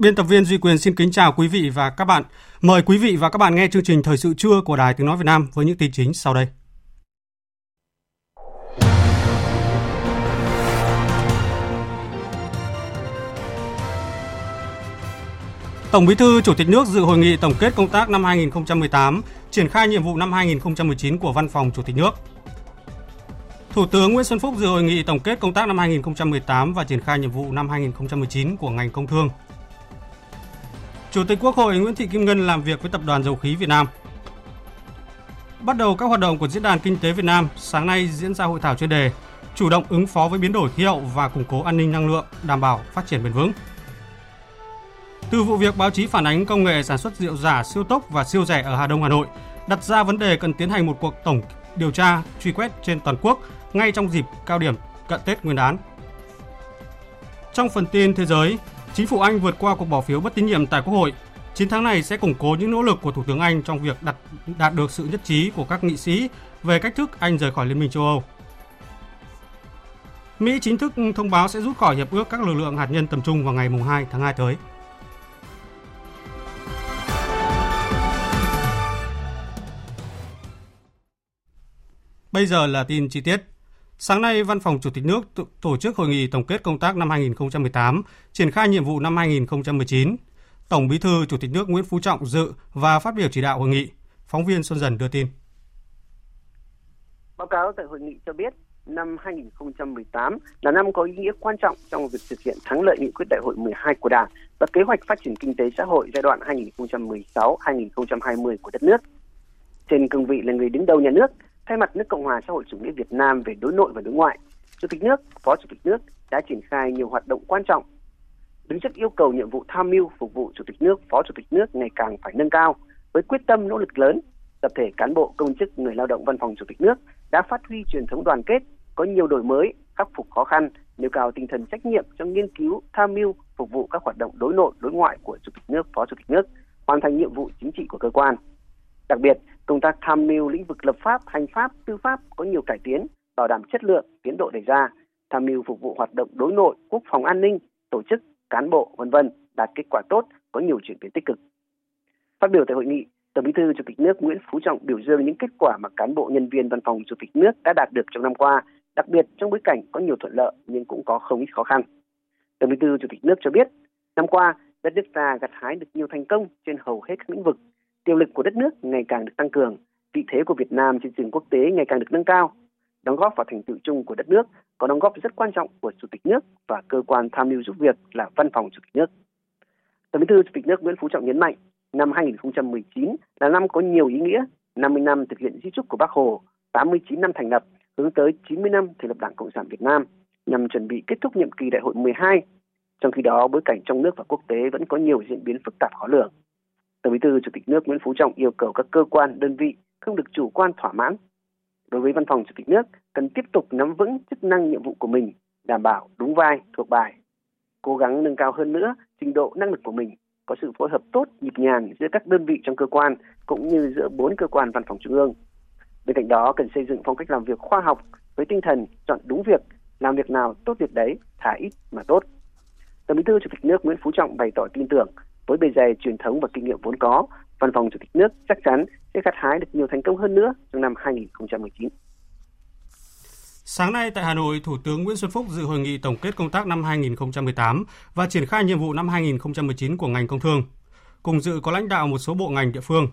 Biên tập viên Duy Quyền xin kính chào quý vị và các bạn. Mời quý vị và các bạn nghe chương trình Thời sự trưa của Đài Tiếng Nói Việt Nam với những tin chính sau đây. Tổng Bí thư Chủ tịch nước dự hội nghị tổng kết công tác năm 2018, triển khai nhiệm vụ năm 2019 của Văn phòng Chủ tịch nước. Thủ tướng Nguyễn Xuân Phúc dự hội nghị tổng kết công tác năm 2018 và triển khai nhiệm vụ năm 2019 của ngành công thương. Chủ tịch Quốc hội Nguyễn Thị Kim Ngân làm việc với Tập đoàn Dầu khí Việt Nam. Bắt đầu các hoạt động của Diễn đàn Kinh tế Việt Nam, sáng nay diễn ra hội thảo chuyên đề chủ động ứng phó với biến đổi khí hậu và củng cố an ninh năng lượng, đảm bảo phát triển bền vững. Từ vụ việc báo chí phản ánh công nghệ sản xuất rượu giả siêu tốc và siêu rẻ ở Hà Đông, Hà Nội, đặt ra vấn đề cần tiến hành một cuộc tổng điều tra truy quét trên toàn quốc ngay trong dịp cao điểm cận Tết Nguyên đán. Trong phần tin thế giới, Chính phủ Anh vượt qua cuộc bỏ phiếu bất tín nhiệm tại Quốc hội. Chiến thắng này sẽ củng cố những nỗ lực của Thủ tướng Anh trong việc đặt, đạt được sự nhất trí của các nghị sĩ về cách thức Anh rời khỏi Liên minh châu Âu. Mỹ chính thức thông báo sẽ rút khỏi hiệp ước các lực lượng hạt nhân tầm trung vào ngày 2 tháng 2 tới. Bây giờ là tin chi tiết. Sáng nay, Văn phòng Chủ tịch nước tổ chức hội nghị tổng kết công tác năm 2018, triển khai nhiệm vụ năm 2019. Tổng Bí thư Chủ tịch nước Nguyễn Phú Trọng dự và phát biểu chỉ đạo hội nghị. Phóng viên Xuân Dần đưa tin. Báo cáo tại hội nghị cho biết, năm 2018 là năm có ý nghĩa quan trọng trong việc thực hiện thắng lợi nghị quyết đại hội 12 của Đảng và kế hoạch phát triển kinh tế xã hội giai đoạn 2016-2020 của đất nước. Trên cương vị là người đứng đầu nhà nước, Thay mặt nước Cộng hòa xã hội chủ nghĩa Việt Nam về đối nội và đối ngoại, Chủ tịch nước, Phó Chủ tịch nước đã triển khai nhiều hoạt động quan trọng. Đứng trước yêu cầu nhiệm vụ tham mưu phục vụ Chủ tịch nước, Phó Chủ tịch nước ngày càng phải nâng cao, với quyết tâm nỗ lực lớn, tập thể cán bộ công chức người lao động văn phòng Chủ tịch nước đã phát huy truyền thống đoàn kết, có nhiều đổi mới, khắc phục khó khăn, nêu cao tinh thần trách nhiệm trong nghiên cứu, tham mưu, phục vụ các hoạt động đối nội, đối ngoại của Chủ tịch nước, Phó Chủ tịch nước, hoàn thành nhiệm vụ chính trị của cơ quan. Đặc biệt, công tác tham mưu lĩnh vực lập pháp, hành pháp, tư pháp có nhiều cải tiến, bảo đảm chất lượng, tiến độ đề ra, tham mưu phục vụ hoạt động đối nội, quốc phòng an ninh, tổ chức, cán bộ, vân vân đạt kết quả tốt, có nhiều chuyển biến tích cực. Phát biểu tại hội nghị, Tổng Bí thư Chủ tịch nước Nguyễn Phú Trọng biểu dương những kết quả mà cán bộ nhân viên văn phòng Chủ tịch nước đã đạt được trong năm qua, đặc biệt trong bối cảnh có nhiều thuận lợi nhưng cũng có không ít khó khăn. Tổng Bí thư Chủ tịch nước cho biết, năm qua đất nước ta gặt hái được nhiều thành công trên hầu hết các lĩnh vực, tiềm lực của đất nước ngày càng được tăng cường, vị thế của Việt Nam trên trường quốc tế ngày càng được nâng cao, đóng góp vào thành tựu chung của đất nước, có đóng góp rất quan trọng của Chủ tịch nước và cơ quan tham mưu giúp việc là Văn phòng Chủ tịch nước. Tổng Bí thư Chủ tịch nước Nguyễn Phú Trọng nhấn mạnh, năm 2019 là năm có nhiều ý nghĩa, 50 năm thực hiện di trúc của Bác Hồ, 89 năm thành lập, hướng tới 90 năm thành lập Đảng Cộng sản Việt Nam, nhằm chuẩn bị kết thúc nhiệm kỳ đại hội 12. Trong khi đó, bối cảnh trong nước và quốc tế vẫn có nhiều diễn biến phức tạp khó lường. Tổng Bí thư Chủ tịch nước Nguyễn Phú Trọng yêu cầu các cơ quan, đơn vị không được chủ quan thỏa mãn. Đối với Văn phòng Chủ tịch nước, cần tiếp tục nắm vững chức năng nhiệm vụ của mình, đảm bảo đúng vai, thuộc bài. Cố gắng nâng cao hơn nữa trình độ năng lực của mình, có sự phối hợp tốt, nhịp nhàng giữa các đơn vị trong cơ quan cũng như giữa bốn cơ quan văn phòng trung ương. Bên cạnh đó, cần xây dựng phong cách làm việc khoa học với tinh thần chọn đúng việc, làm việc nào tốt việc đấy, thả ít mà tốt. Tổng Bí thư Chủ tịch nước Nguyễn Phú Trọng bày tỏ tin tưởng với bề dày truyền thống và kinh nghiệm vốn có, Văn phòng Chủ tịch nước chắc chắn sẽ gặt hái được nhiều thành công hơn nữa trong năm 2019. Sáng nay tại Hà Nội, Thủ tướng Nguyễn Xuân Phúc dự hội nghị tổng kết công tác năm 2018 và triển khai nhiệm vụ năm 2019 của ngành công thương. Cùng dự có lãnh đạo một số bộ ngành địa phương.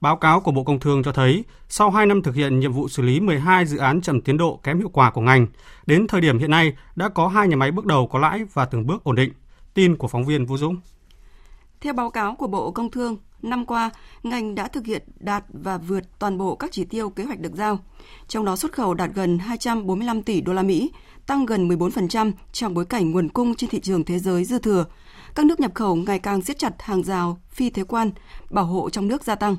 Báo cáo của Bộ Công Thương cho thấy, sau 2 năm thực hiện nhiệm vụ xử lý 12 dự án chậm tiến độ kém hiệu quả của ngành, đến thời điểm hiện nay đã có hai nhà máy bước đầu có lãi và từng bước ổn định. Tin của phóng viên Vũ Dũng. Theo báo cáo của Bộ Công Thương, năm qua, ngành đã thực hiện đạt và vượt toàn bộ các chỉ tiêu kế hoạch được giao. Trong đó xuất khẩu đạt gần 245 tỷ đô la Mỹ, tăng gần 14% trong bối cảnh nguồn cung trên thị trường thế giới dư thừa. Các nước nhập khẩu ngày càng siết chặt hàng rào, phi thuế quan, bảo hộ trong nước gia tăng.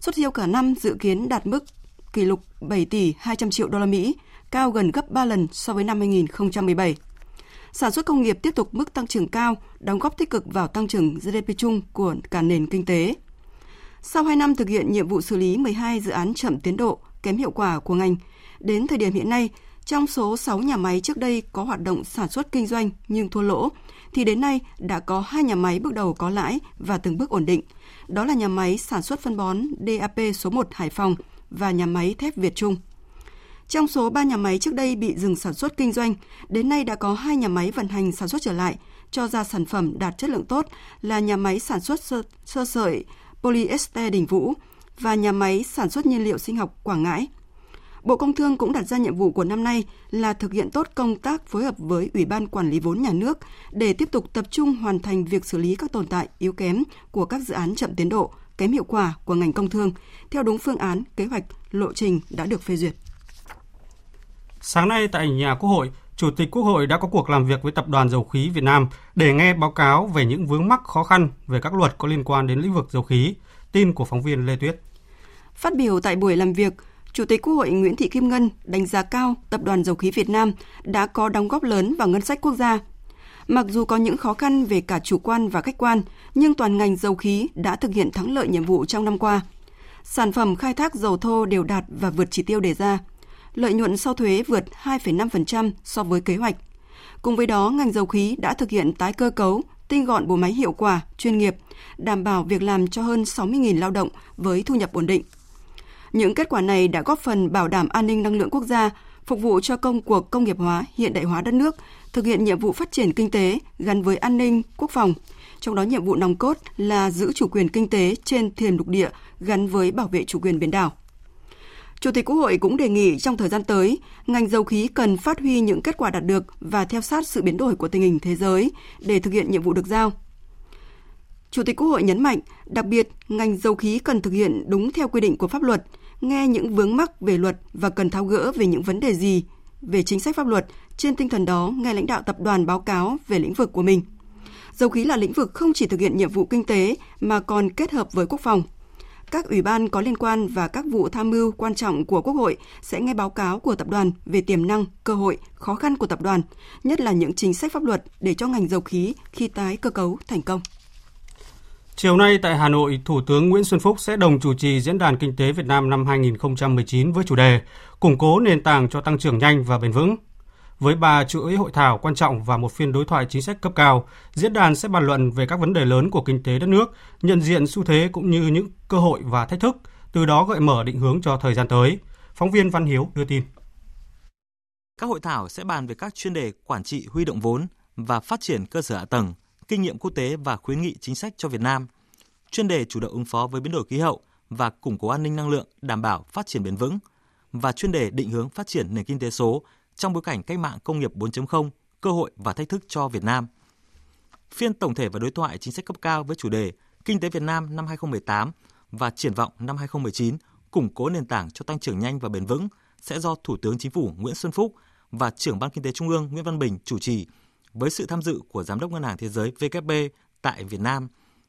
Xuất siêu cả năm dự kiến đạt mức kỷ lục 7 tỷ 200 triệu đô la Mỹ, cao gần gấp 3 lần so với năm 2017. Sản xuất công nghiệp tiếp tục mức tăng trưởng cao, đóng góp tích cực vào tăng trưởng GDP chung của cả nền kinh tế. Sau 2 năm thực hiện nhiệm vụ xử lý 12 dự án chậm tiến độ, kém hiệu quả của ngành, đến thời điểm hiện nay, trong số 6 nhà máy trước đây có hoạt động sản xuất kinh doanh nhưng thua lỗ, thì đến nay đã có hai nhà máy bước đầu có lãi và từng bước ổn định. Đó là nhà máy sản xuất phân bón DAP số 1 Hải Phòng và nhà máy thép Việt Trung. Trong số 3 nhà máy trước đây bị dừng sản xuất kinh doanh, đến nay đã có 2 nhà máy vận hành sản xuất trở lại, cho ra sản phẩm đạt chất lượng tốt là nhà máy sản xuất sơ, sơ sợi polyester Đình Vũ và nhà máy sản xuất nhiên liệu sinh học Quảng Ngãi. Bộ Công Thương cũng đặt ra nhiệm vụ của năm nay là thực hiện tốt công tác phối hợp với Ủy ban Quản lý vốn nhà nước để tiếp tục tập trung hoàn thành việc xử lý các tồn tại yếu kém của các dự án chậm tiến độ, kém hiệu quả của ngành công thương theo đúng phương án, kế hoạch, lộ trình đã được phê duyệt. Sáng nay tại nhà Quốc hội, Chủ tịch Quốc hội đã có cuộc làm việc với Tập đoàn Dầu khí Việt Nam để nghe báo cáo về những vướng mắc khó khăn về các luật có liên quan đến lĩnh vực dầu khí. Tin của phóng viên Lê Tuyết. Phát biểu tại buổi làm việc, Chủ tịch Quốc hội Nguyễn Thị Kim Ngân đánh giá cao Tập đoàn Dầu khí Việt Nam đã có đóng góp lớn vào ngân sách quốc gia. Mặc dù có những khó khăn về cả chủ quan và khách quan, nhưng toàn ngành dầu khí đã thực hiện thắng lợi nhiệm vụ trong năm qua. Sản phẩm khai thác dầu thô đều đạt và vượt chỉ tiêu đề ra. Lợi nhuận sau thuế vượt 2,5% so với kế hoạch. Cùng với đó, ngành dầu khí đã thực hiện tái cơ cấu, tinh gọn bộ máy hiệu quả, chuyên nghiệp, đảm bảo việc làm cho hơn 60.000 lao động với thu nhập ổn định. Những kết quả này đã góp phần bảo đảm an ninh năng lượng quốc gia, phục vụ cho công cuộc công nghiệp hóa, hiện đại hóa đất nước, thực hiện nhiệm vụ phát triển kinh tế gắn với an ninh, quốc phòng. Trong đó nhiệm vụ nòng cốt là giữ chủ quyền kinh tế trên thềm lục địa gắn với bảo vệ chủ quyền biển đảo. Chủ tịch Quốc hội cũng đề nghị trong thời gian tới, ngành dầu khí cần phát huy những kết quả đạt được và theo sát sự biến đổi của tình hình thế giới để thực hiện nhiệm vụ được giao. Chủ tịch Quốc hội nhấn mạnh, đặc biệt ngành dầu khí cần thực hiện đúng theo quy định của pháp luật, nghe những vướng mắc về luật và cần tháo gỡ về những vấn đề gì về chính sách pháp luật, trên tinh thần đó nghe lãnh đạo tập đoàn báo cáo về lĩnh vực của mình. Dầu khí là lĩnh vực không chỉ thực hiện nhiệm vụ kinh tế mà còn kết hợp với quốc phòng. Các ủy ban có liên quan và các vụ tham mưu quan trọng của Quốc hội sẽ nghe báo cáo của tập đoàn về tiềm năng, cơ hội, khó khăn của tập đoàn, nhất là những chính sách pháp luật để cho ngành dầu khí khi tái cơ cấu thành công. Chiều nay tại Hà Nội, Thủ tướng Nguyễn Xuân Phúc sẽ đồng chủ trì Diễn đàn Kinh tế Việt Nam năm 2019 với chủ đề Củng cố nền tảng cho tăng trưởng nhanh và bền vững. Với ba chuỗi hội thảo quan trọng và một phiên đối thoại chính sách cấp cao, diễn đàn sẽ bàn luận về các vấn đề lớn của kinh tế đất nước, nhận diện xu thế cũng như những cơ hội và thách thức, từ đó gợi mở định hướng cho thời gian tới. Phóng viên Văn Hiếu đưa tin. Các hội thảo sẽ bàn về các chuyên đề quản trị huy động vốn và phát triển cơ sở hạ tầng, kinh nghiệm quốc tế và khuyến nghị chính sách cho Việt Nam, chuyên đề chủ động ứng phó với biến đổi khí hậu và củng cố an ninh năng lượng, đảm bảo phát triển bền vững, và chuyên đề định hướng phát triển nền kinh tế số trong bối cảnh cách mạng công nghiệp 4.0, cơ hội và thách thức cho Việt Nam. Phiên tổng thể và đối thoại chính sách cấp cao với chủ đề Kinh tế Việt Nam năm 2018 và triển vọng năm 2019 củng cố nền tảng cho tăng trưởng nhanh và bền vững sẽ do Thủ tướng Chính phủ Nguyễn Xuân Phúc và trưởng Ban Kinh tế Trung ương Nguyễn Văn Bình chủ trì với sự tham dự của Giám đốc Ngân hàng Thế giới WB tại Việt Nam,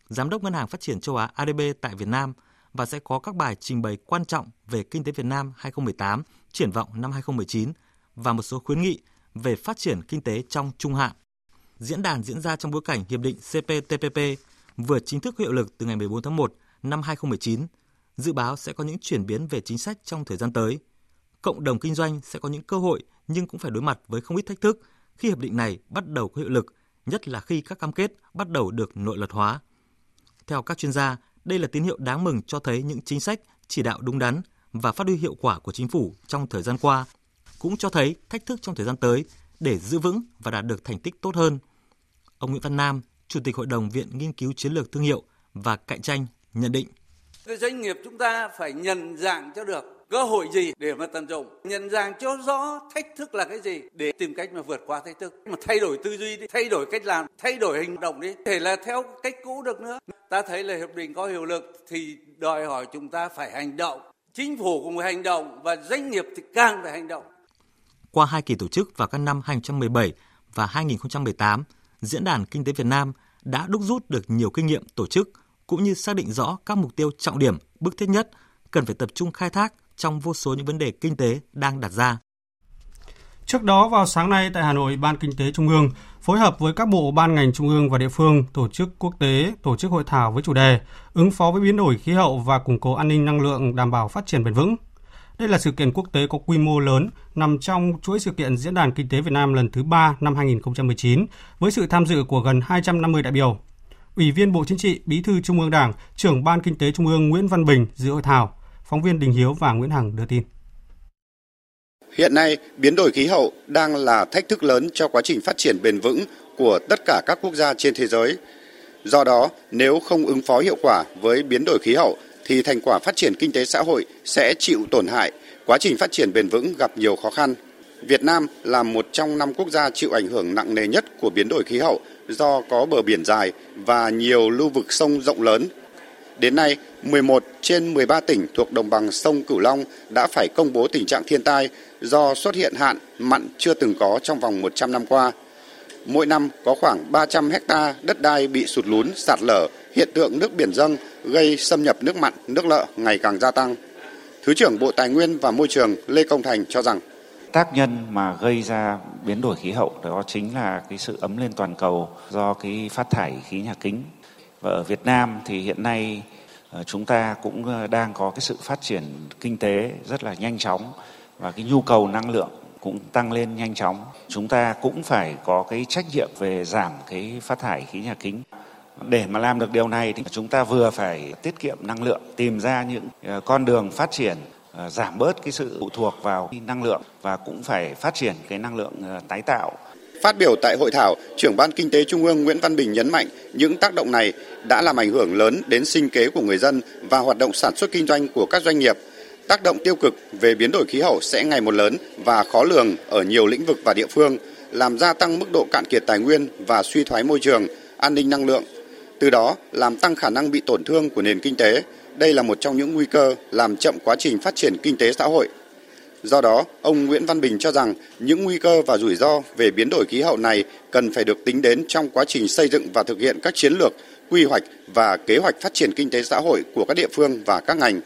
Giám đốc Ngân hàng Phát triển châu Á ADB tại Việt Nam và sẽ có các bài trình bày quan trọng về kinh tế Việt Nam 2018, triển vọng năm 2019 và một số khuyến nghị về phát triển kinh tế trong trung hạn. Diễn đàn diễn ra trong bối cảnh Hiệp định CPTPP vừa chính thức hiệu lực từ ngày 14 tháng 1 năm 2019, dự báo sẽ có những chuyển biến về chính sách trong thời gian tới. Cộng đồng kinh doanh sẽ có những cơ hội nhưng cũng phải đối mặt với không ít thách thức khi hiệp định này bắt đầu có hiệu lực, nhất là khi các cam kết bắt đầu được nội luật hóa. Theo các chuyên gia, đây là tín hiệu đáng mừng cho thấy những chính sách chỉ đạo đúng đắn và phát huy hiệu quả của chính phủ trong thời gian qua cũng cho thấy thách thức trong thời gian tới để giữ vững và đạt được thành tích tốt hơn. Ông Nguyễn Văn Nam, Chủ tịch Hội đồng Viện Nghiên cứu Chiến lược Thương hiệu và Cạnh tranh nhận định. Doanh nghiệp chúng ta phải nhận dạng cho được cơ hội gì để mà tận dụng nhận dạng cho rõ thách thức là cái gì để tìm cách mà vượt qua thách thức mà thay đổi tư duy đi thay đổi cách làm thay đổi hành động đi thể là theo cách cũ được nữa ta thấy là hiệp định có hiệu lực thì đòi hỏi chúng ta phải hành động chính phủ cũng phải hành động và doanh nghiệp thì càng phải hành động qua hai kỳ tổ chức vào các năm 2017 và 2018 Diễn đàn Kinh tế Việt Nam đã đúc rút được nhiều kinh nghiệm tổ chức cũng như xác định rõ các mục tiêu trọng điểm, bức thiết nhất cần phải tập trung khai thác trong vô số những vấn đề kinh tế đang đặt ra. Trước đó vào sáng nay tại Hà Nội, Ban Kinh tế Trung ương phối hợp với các bộ ban ngành trung ương và địa phương tổ chức quốc tế tổ chức hội thảo với chủ đề ứng phó với biến đổi khí hậu và củng cố an ninh năng lượng đảm bảo phát triển bền vững. Đây là sự kiện quốc tế có quy mô lớn nằm trong chuỗi sự kiện Diễn đàn Kinh tế Việt Nam lần thứ 3 năm 2019 với sự tham dự của gần 250 đại biểu. Ủy viên Bộ Chính trị, Bí thư Trung ương Đảng, trưởng Ban Kinh tế Trung ương Nguyễn Văn Bình dự hội thảo. Phóng viên Đình Hiếu và Nguyễn Hằng đưa tin. Hiện nay, biến đổi khí hậu đang là thách thức lớn cho quá trình phát triển bền vững của tất cả các quốc gia trên thế giới. Do đó, nếu không ứng phó hiệu quả với biến đổi khí hậu thì thành quả phát triển kinh tế xã hội sẽ chịu tổn hại, quá trình phát triển bền vững gặp nhiều khó khăn. Việt Nam là một trong năm quốc gia chịu ảnh hưởng nặng nề nhất của biến đổi khí hậu do có bờ biển dài và nhiều lưu vực sông rộng lớn. Đến nay, 11 trên 13 tỉnh thuộc đồng bằng sông Cửu Long đã phải công bố tình trạng thiên tai do xuất hiện hạn mặn chưa từng có trong vòng 100 năm qua. Mỗi năm có khoảng 300 hecta đất đai bị sụt lún, sạt lở, hiện tượng nước biển dâng gây xâm nhập nước mặn, nước lợ ngày càng gia tăng. Thứ trưởng Bộ Tài nguyên và Môi trường Lê Công Thành cho rằng tác nhân mà gây ra biến đổi khí hậu đó chính là cái sự ấm lên toàn cầu do cái phát thải khí nhà kính. Và ở Việt Nam thì hiện nay ờ, chúng ta cũng ờ, đang có cái sự phát triển kinh tế rất là nhanh chóng và cái nhu cầu năng lượng cũng tăng lên nhanh chóng. Chúng ta cũng phải có cái trách nhiệm về giảm cái phát thải khí nhà kính để mà làm được điều này thì chúng ta vừa phải tiết kiệm năng lượng tìm ra những ờ, con đường phát triển ờ, giảm bớt cái sự phụ thuộc vào năng lượng và cũng phải phát triển cái năng lượng ờ, tái tạo. Phát biểu tại hội thảo, trưởng ban kinh tế Trung ương Nguyễn Văn Bình nhấn mạnh những tác động này đã làm ảnh hưởng lớn đến sinh kế của người dân và hoạt động sản xuất kinh doanh của các doanh nghiệp. Tác động tiêu cực về biến đổi khí hậu sẽ ngày một lớn và khó lường ở nhiều lĩnh vực và địa phương, làm gia tăng mức độ cạn kiệt tài nguyên và suy thoái môi trường, an ninh năng lượng. Từ đó làm tăng khả năng bị tổn thương của nền kinh tế, đây là một trong những nguy cơ làm chậm quá trình phát triển kinh tế xã hội. Do đó, ông Nguyễn Văn Bình cho rằng những nguy cơ và rủi ro về biến đổi khí hậu này cần phải được tính đến trong quá trình xây dựng và thực hiện các chiến lược, quy hoạch và kế hoạch phát triển kinh tế xã hội của các địa phương và các ngành.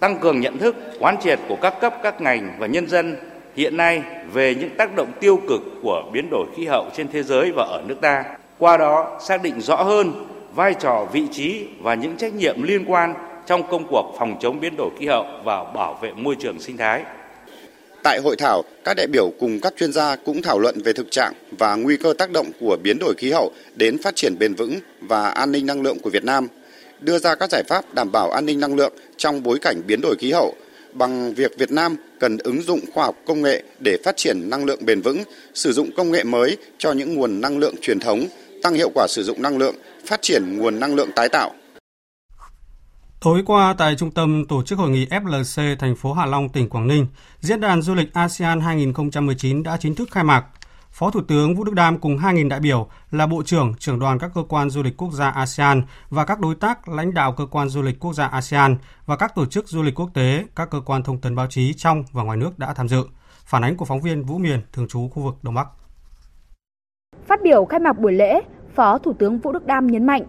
Tăng cường nhận thức, quán triệt của các cấp, các ngành và nhân dân hiện nay về những tác động tiêu cực của biến đổi khí hậu trên thế giới và ở nước ta. Qua đó xác định rõ hơn vai trò, vị trí và những trách nhiệm liên quan trong công cuộc phòng chống biến đổi khí hậu và bảo vệ môi trường sinh thái. Tại hội thảo, các đại biểu cùng các chuyên gia cũng thảo luận về thực trạng và nguy cơ tác động của biến đổi khí hậu đến phát triển bền vững và an ninh năng lượng của Việt Nam, đưa ra các giải pháp đảm bảo an ninh năng lượng trong bối cảnh biến đổi khí hậu bằng việc Việt Nam cần ứng dụng khoa học công nghệ để phát triển năng lượng bền vững, sử dụng công nghệ mới cho những nguồn năng lượng truyền thống, tăng hiệu quả sử dụng năng lượng, phát triển nguồn năng lượng tái tạo. Tối qua tại trung tâm tổ chức hội nghị FLC thành phố Hạ Long, tỉnh Quảng Ninh, diễn đàn du lịch ASEAN 2019 đã chính thức khai mạc. Phó Thủ tướng Vũ Đức Đam cùng 2.000 đại biểu là Bộ trưởng, trưởng đoàn các cơ quan du lịch quốc gia ASEAN và các đối tác lãnh đạo cơ quan du lịch quốc gia ASEAN và các tổ chức du lịch quốc tế, các cơ quan thông tấn báo chí trong và ngoài nước đã tham dự. Phản ánh của phóng viên Vũ Miền, thường trú khu vực Đông Bắc. Phát biểu khai mạc buổi lễ, Phó Thủ tướng Vũ Đức Đam nhấn mạnh,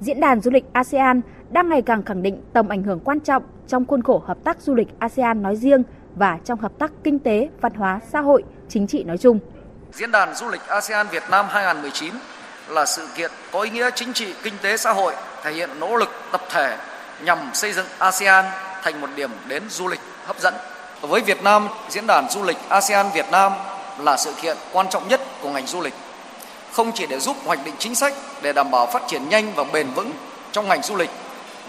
diễn đàn du lịch ASEAN đang ngày càng khẳng định tầm ảnh hưởng quan trọng trong khuôn khổ hợp tác du lịch ASEAN nói riêng và trong hợp tác kinh tế, văn hóa, xã hội, chính trị nói chung. Diễn đàn du lịch ASEAN Việt Nam 2019 là sự kiện có ý nghĩa chính trị, kinh tế, xã hội, thể hiện nỗ lực tập thể nhằm xây dựng ASEAN thành một điểm đến du lịch hấp dẫn. Với Việt Nam, diễn đàn du lịch ASEAN Việt Nam là sự kiện quan trọng nhất của ngành du lịch. Không chỉ để giúp hoạch định chính sách để đảm bảo phát triển nhanh và bền vững trong ngành du lịch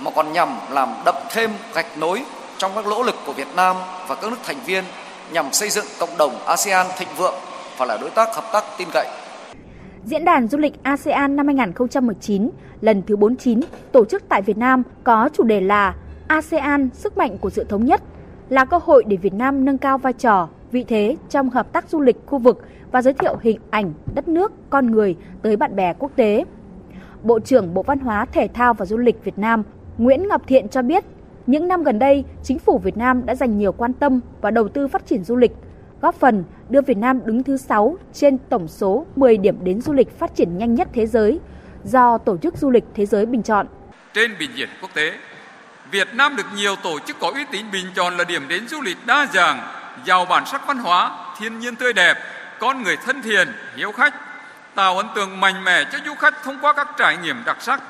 mà còn nhằm làm đậm thêm gạch nối trong các nỗ lực của Việt Nam và các nước thành viên nhằm xây dựng cộng đồng ASEAN thịnh vượng và là đối tác hợp tác tin cậy. Diễn đàn du lịch ASEAN năm 2019 lần thứ 49 tổ chức tại Việt Nam có chủ đề là ASEAN, sức mạnh của sự thống nhất, là cơ hội để Việt Nam nâng cao vai trò, vị thế trong hợp tác du lịch khu vực và giới thiệu hình ảnh đất nước, con người tới bạn bè quốc tế. Bộ trưởng Bộ Văn hóa, Thể thao và Du lịch Việt Nam Nguyễn Ngọc Thiện cho biết, những năm gần đây, chính phủ Việt Nam đã dành nhiều quan tâm và đầu tư phát triển du lịch, góp phần đưa Việt Nam đứng thứ 6 trên tổng số 10 điểm đến du lịch phát triển nhanh nhất thế giới do Tổ chức Du lịch Thế giới bình chọn. Trên bình diện quốc tế, Việt Nam được nhiều tổ chức có uy tín bình chọn là điểm đến du lịch đa dạng, giàu bản sắc văn hóa, thiên nhiên tươi đẹp, con người thân thiện, hiếu khách, tạo ấn tượng mạnh mẽ cho du khách thông qua các trải nghiệm đặc sắc.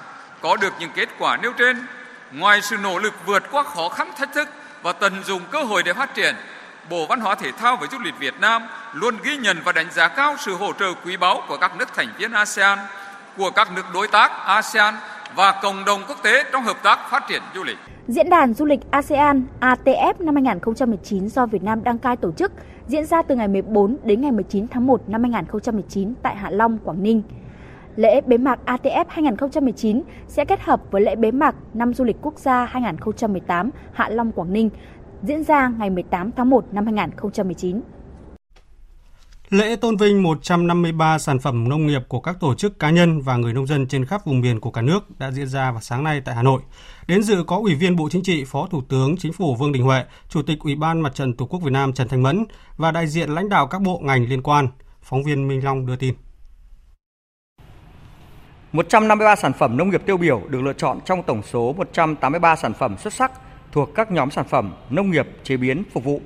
Có được những kết quả nêu trên, ngoài sự nỗ lực vượt qua khó khăn thách thức và tận dụng cơ hội để phát triển, Bộ Văn hóa Thể thao và Du lịch Việt Nam luôn ghi nhận và đánh giá cao sự hỗ trợ quý báu của các nước thành viên ASEAN, của các nước đối tác ASEAN và cộng đồng quốc tế trong hợp tác phát triển du lịch. Diễn đàn du lịch ASEAN ATF năm 2019 do Việt Nam đăng cai tổ chức diễn ra từ ngày 14 đến ngày 19 tháng 1 năm 2019 tại Hạ Long, Quảng Ninh. Lễ bế mạc ATF 2019 sẽ kết hợp với lễ bế mạc năm du lịch quốc gia 2018 Hạ Long Quảng Ninh diễn ra ngày 18 tháng 1 năm 2019. Lễ tôn vinh 153 sản phẩm nông nghiệp của các tổ chức cá nhân và người nông dân trên khắp vùng miền của cả nước đã diễn ra vào sáng nay tại Hà Nội. Đến dự có Ủy viên Bộ Chính trị, Phó Thủ tướng Chính phủ Vương Đình Huệ, Chủ tịch Ủy ban Mặt trận Tổ quốc Việt Nam Trần Thanh Mẫn và đại diện lãnh đạo các bộ ngành liên quan. Phóng viên Minh Long đưa tin. 153 sản phẩm nông nghiệp tiêu biểu được lựa chọn trong tổng số 183 sản phẩm xuất sắc thuộc các nhóm sản phẩm nông nghiệp, chế biến, phục vụ.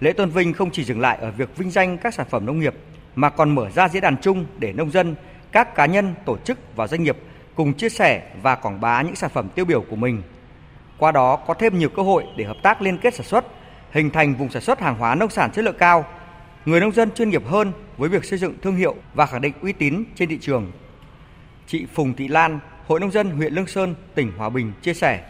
Lễ tôn vinh không chỉ dừng lại ở việc vinh danh các sản phẩm nông nghiệp mà còn mở ra diễn đàn chung để nông dân, các cá nhân, tổ chức và doanh nghiệp cùng chia sẻ và quảng bá những sản phẩm tiêu biểu của mình. Qua đó có thêm nhiều cơ hội để hợp tác liên kết sản xuất, hình thành vùng sản xuất hàng hóa nông sản chất lượng cao, người nông dân chuyên nghiệp hơn với việc xây dựng thương hiệu và khẳng định uy tín trên thị trường. Chị Phùng Thị Lan, Hội nông dân huyện Lương Sơn, tỉnh Hòa Bình chia sẻ: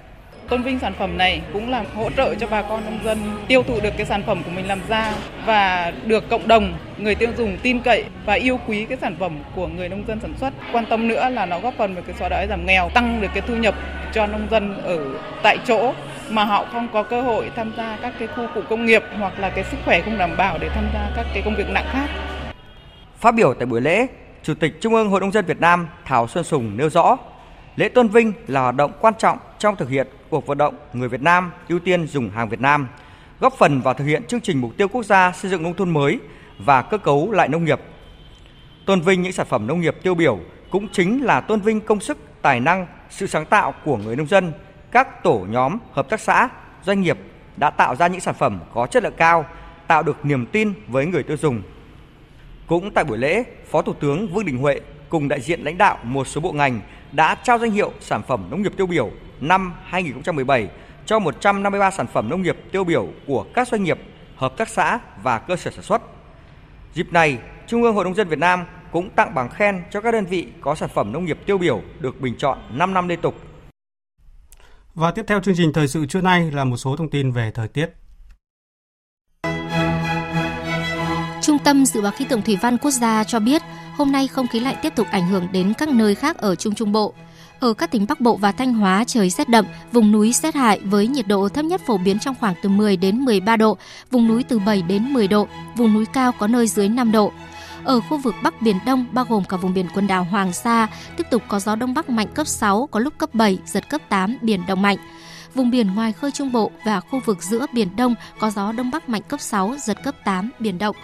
tôn vinh sản phẩm này cũng là hỗ trợ cho bà con nông dân tiêu thụ được cái sản phẩm của mình làm ra và được cộng đồng người tiêu dùng tin cậy và yêu quý cái sản phẩm của người nông dân sản xuất. Quan tâm nữa là nó góp phần vào cái xóa đói giảm nghèo, tăng được cái thu nhập cho nông dân ở tại chỗ mà họ không có cơ hội tham gia các cái khu cụ công nghiệp hoặc là cái sức khỏe không đảm bảo để tham gia các cái công việc nặng khác. Phát biểu tại buổi lễ, Chủ tịch Trung ương Hội nông dân Việt Nam Thảo Xuân Sùng nêu rõ, lễ tôn vinh là hoạt động quan trọng trong thực hiện cuộc vận động người Việt Nam ưu tiên dùng hàng Việt Nam, góp phần vào thực hiện chương trình mục tiêu quốc gia xây dựng nông thôn mới và cơ cấu lại nông nghiệp. Tôn vinh những sản phẩm nông nghiệp tiêu biểu cũng chính là tôn vinh công sức, tài năng, sự sáng tạo của người nông dân, các tổ nhóm, hợp tác xã, doanh nghiệp đã tạo ra những sản phẩm có chất lượng cao, tạo được niềm tin với người tiêu dùng. Cũng tại buổi lễ, Phó Thủ tướng Vương Đình Huệ cùng đại diện lãnh đạo một số bộ ngành đã trao danh hiệu sản phẩm nông nghiệp tiêu biểu năm 2017 cho 153 sản phẩm nông nghiệp tiêu biểu của các doanh nghiệp, hợp tác xã và cơ sở sản xuất. Dịp này, Trung ương Hội nông dân Việt Nam cũng tặng bằng khen cho các đơn vị có sản phẩm nông nghiệp tiêu biểu được bình chọn 5 năm liên tục. Và tiếp theo chương trình thời sự trưa nay là một số thông tin về thời tiết. Trung tâm Dự báo Khí tượng Thủy văn Quốc gia cho biết hôm nay không khí lạnh tiếp tục ảnh hưởng đến các nơi khác ở Trung Trung Bộ. Ở các tỉnh Bắc Bộ và Thanh Hóa trời rét đậm, vùng núi rét hại với nhiệt độ thấp nhất phổ biến trong khoảng từ 10 đến 13 độ, vùng núi từ 7 đến 10 độ, vùng núi cao có nơi dưới 5 độ. Ở khu vực Bắc Biển Đông bao gồm cả vùng biển quần đảo Hoàng Sa, tiếp tục có gió đông bắc mạnh cấp 6, có lúc cấp 7, giật cấp 8, biển động mạnh. Vùng biển ngoài khơi Trung Bộ và khu vực giữa Biển Đông có gió đông bắc mạnh cấp 6, giật cấp 8, biển động.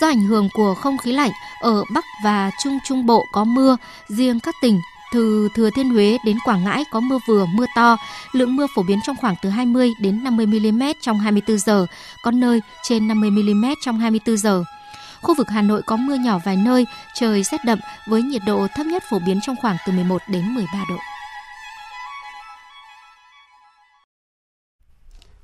Do ảnh hưởng của không khí lạnh, ở Bắc và Trung Trung Bộ có mưa, riêng các tỉnh từ Thừa Thiên Huế đến Quảng Ngãi có mưa vừa, mưa to, lượng mưa phổ biến trong khoảng từ 20 đến 50 mm trong 24 giờ, có nơi trên 50 mm trong 24 giờ. Khu vực Hà Nội có mưa nhỏ vài nơi, trời rét đậm với nhiệt độ thấp nhất phổ biến trong khoảng từ 11 đến 13 độ.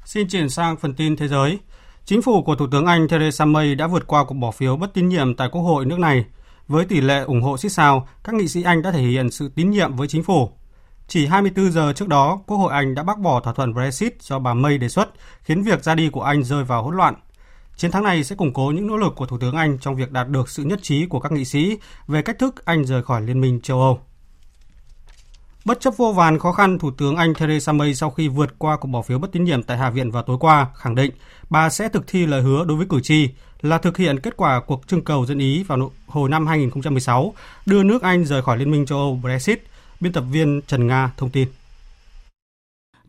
Xin chuyển sang phần tin thế giới. Chính phủ của Thủ tướng Anh Theresa May đã vượt qua cuộc bỏ phiếu bất tín nhiệm tại Quốc hội nước này. Với tỷ lệ ủng hộ xích sao, các nghị sĩ Anh đã thể hiện sự tín nhiệm với chính phủ. Chỉ 24 giờ trước đó, Quốc hội Anh đã bác bỏ thỏa thuận Brexit do bà May đề xuất, khiến việc ra đi của Anh rơi vào hỗn loạn. Chiến thắng này sẽ củng cố những nỗ lực của Thủ tướng Anh trong việc đạt được sự nhất trí của các nghị sĩ về cách thức Anh rời khỏi Liên minh châu Âu. Bất chấp vô vàn khó khăn, Thủ tướng Anh Theresa May sau khi vượt qua cuộc bỏ phiếu bất tín nhiệm tại Hạ viện vào tối qua khẳng định bà sẽ thực thi lời hứa đối với cử tri là thực hiện kết quả cuộc trưng cầu dân Ý vào hồi năm 2016 đưa nước Anh rời khỏi Liên minh châu Âu Brexit. Biên tập viên Trần Nga thông tin.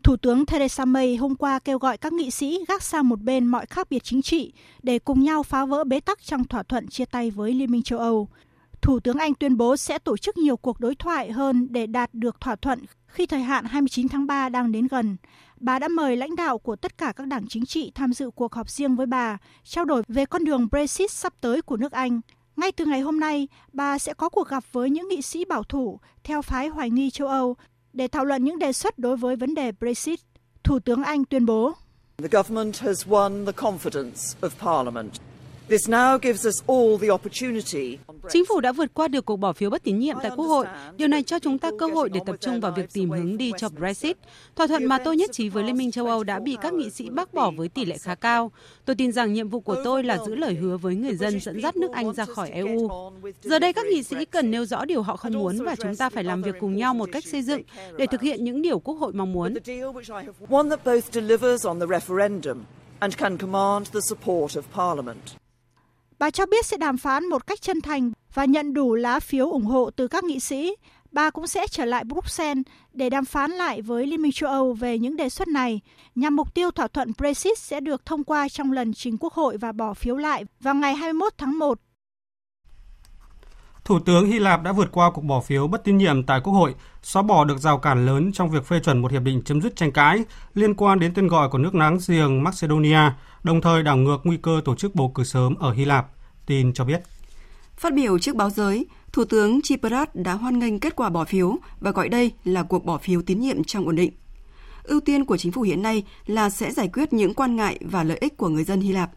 Thủ tướng Theresa May hôm qua kêu gọi các nghị sĩ gác sang một bên mọi khác biệt chính trị để cùng nhau phá vỡ bế tắc trong thỏa thuận chia tay với Liên minh châu Âu. Thủ tướng Anh tuyên bố sẽ tổ chức nhiều cuộc đối thoại hơn để đạt được thỏa thuận khi thời hạn 29 tháng 3 đang đến gần. Bà đã mời lãnh đạo của tất cả các đảng chính trị tham dự cuộc họp riêng với bà, trao đổi về con đường Brexit sắp tới của nước Anh. Ngay từ ngày hôm nay, bà sẽ có cuộc gặp với những nghị sĩ bảo thủ theo phái hoài nghi châu Âu để thảo luận những đề xuất đối với vấn đề Brexit. Thủ tướng Anh tuyên bố. The government has won the confidence of Parliament. Chính phủ đã vượt qua được cuộc bỏ phiếu bất tín nhiệm tại Quốc hội. Điều này cho chúng ta cơ hội để tập trung vào việc tìm hướng đi cho Brexit. Thỏa thuận mà tôi nhất trí với Liên minh châu Âu đã bị các nghị sĩ bác bỏ với tỷ lệ khá cao. Tôi tin rằng nhiệm vụ của tôi là giữ lời hứa với người dân dẫn dắt nước Anh ra khỏi EU. Giờ đây các nghị sĩ cần nêu rõ điều họ không muốn và chúng ta phải làm việc cùng nhau một cách xây dựng để thực hiện những điều Quốc hội mong muốn. and can command the support of Parliament. Bà cho biết sẽ đàm phán một cách chân thành và nhận đủ lá phiếu ủng hộ từ các nghị sĩ. Bà cũng sẽ trở lại Bruxelles để đàm phán lại với Liên minh châu Âu về những đề xuất này, nhằm mục tiêu thỏa thuận Brexit sẽ được thông qua trong lần trình Quốc hội và bỏ phiếu lại vào ngày 21 tháng 1. Thủ tướng Hy Lạp đã vượt qua cuộc bỏ phiếu bất tín nhiệm tại Quốc hội, xóa bỏ được rào cản lớn trong việc phê chuẩn một hiệp định chấm dứt tranh cãi liên quan đến tên gọi của nước láng giềng Macedonia, đồng thời đảo ngược nguy cơ tổ chức bầu cử sớm ở Hy Lạp, tin cho biết. Phát biểu trước báo giới, Thủ tướng Tsipras đã hoan nghênh kết quả bỏ phiếu và gọi đây là cuộc bỏ phiếu tín nhiệm trong ổn định. Ưu tiên của chính phủ hiện nay là sẽ giải quyết những quan ngại và lợi ích của người dân Hy Lạp.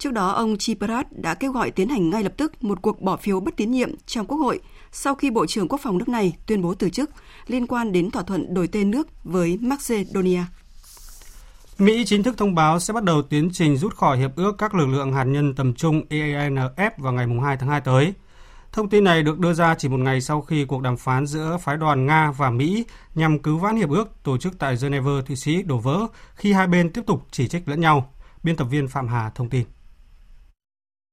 Trước đó, ông Tsipras đã kêu gọi tiến hành ngay lập tức một cuộc bỏ phiếu bất tín nhiệm trong Quốc hội sau khi Bộ trưởng Quốc phòng nước này tuyên bố từ chức liên quan đến thỏa thuận đổi tên nước với Macedonia. Mỹ chính thức thông báo sẽ bắt đầu tiến trình rút khỏi Hiệp ước các lực lượng hạt nhân tầm trung EANF vào ngày 2 tháng 2 tới. Thông tin này được đưa ra chỉ một ngày sau khi cuộc đàm phán giữa phái đoàn Nga và Mỹ nhằm cứu vãn hiệp ước tổ chức tại Geneva, Thụy Sĩ đổ vỡ khi hai bên tiếp tục chỉ trích lẫn nhau. Biên tập viên Phạm Hà thông tin.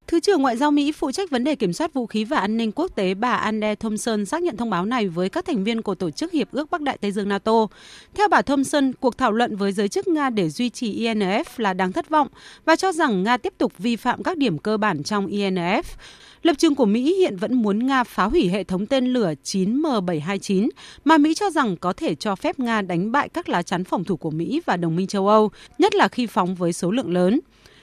Thứ trưởng Ngoại giao Mỹ phụ trách vấn đề kiểm soát vũ khí và an ninh quốc tế bà Anne Thompson xác nhận thông báo này với các thành viên của Tổ chức Hiệp ước Bắc Đại Tây Dương NATO. Theo bà Thompson, cuộc thảo luận với giới chức Nga để duy trì INF là đáng thất vọng và cho rằng Nga tiếp tục vi phạm các điểm cơ bản trong INF. Lập trường của Mỹ hiện vẫn muốn Nga phá hủy hệ thống tên lửa 9M729 mà Mỹ cho rằng có thể cho phép Nga đánh bại các lá chắn phòng thủ của Mỹ và đồng minh châu Âu, nhất là khi phóng với số lượng lớn.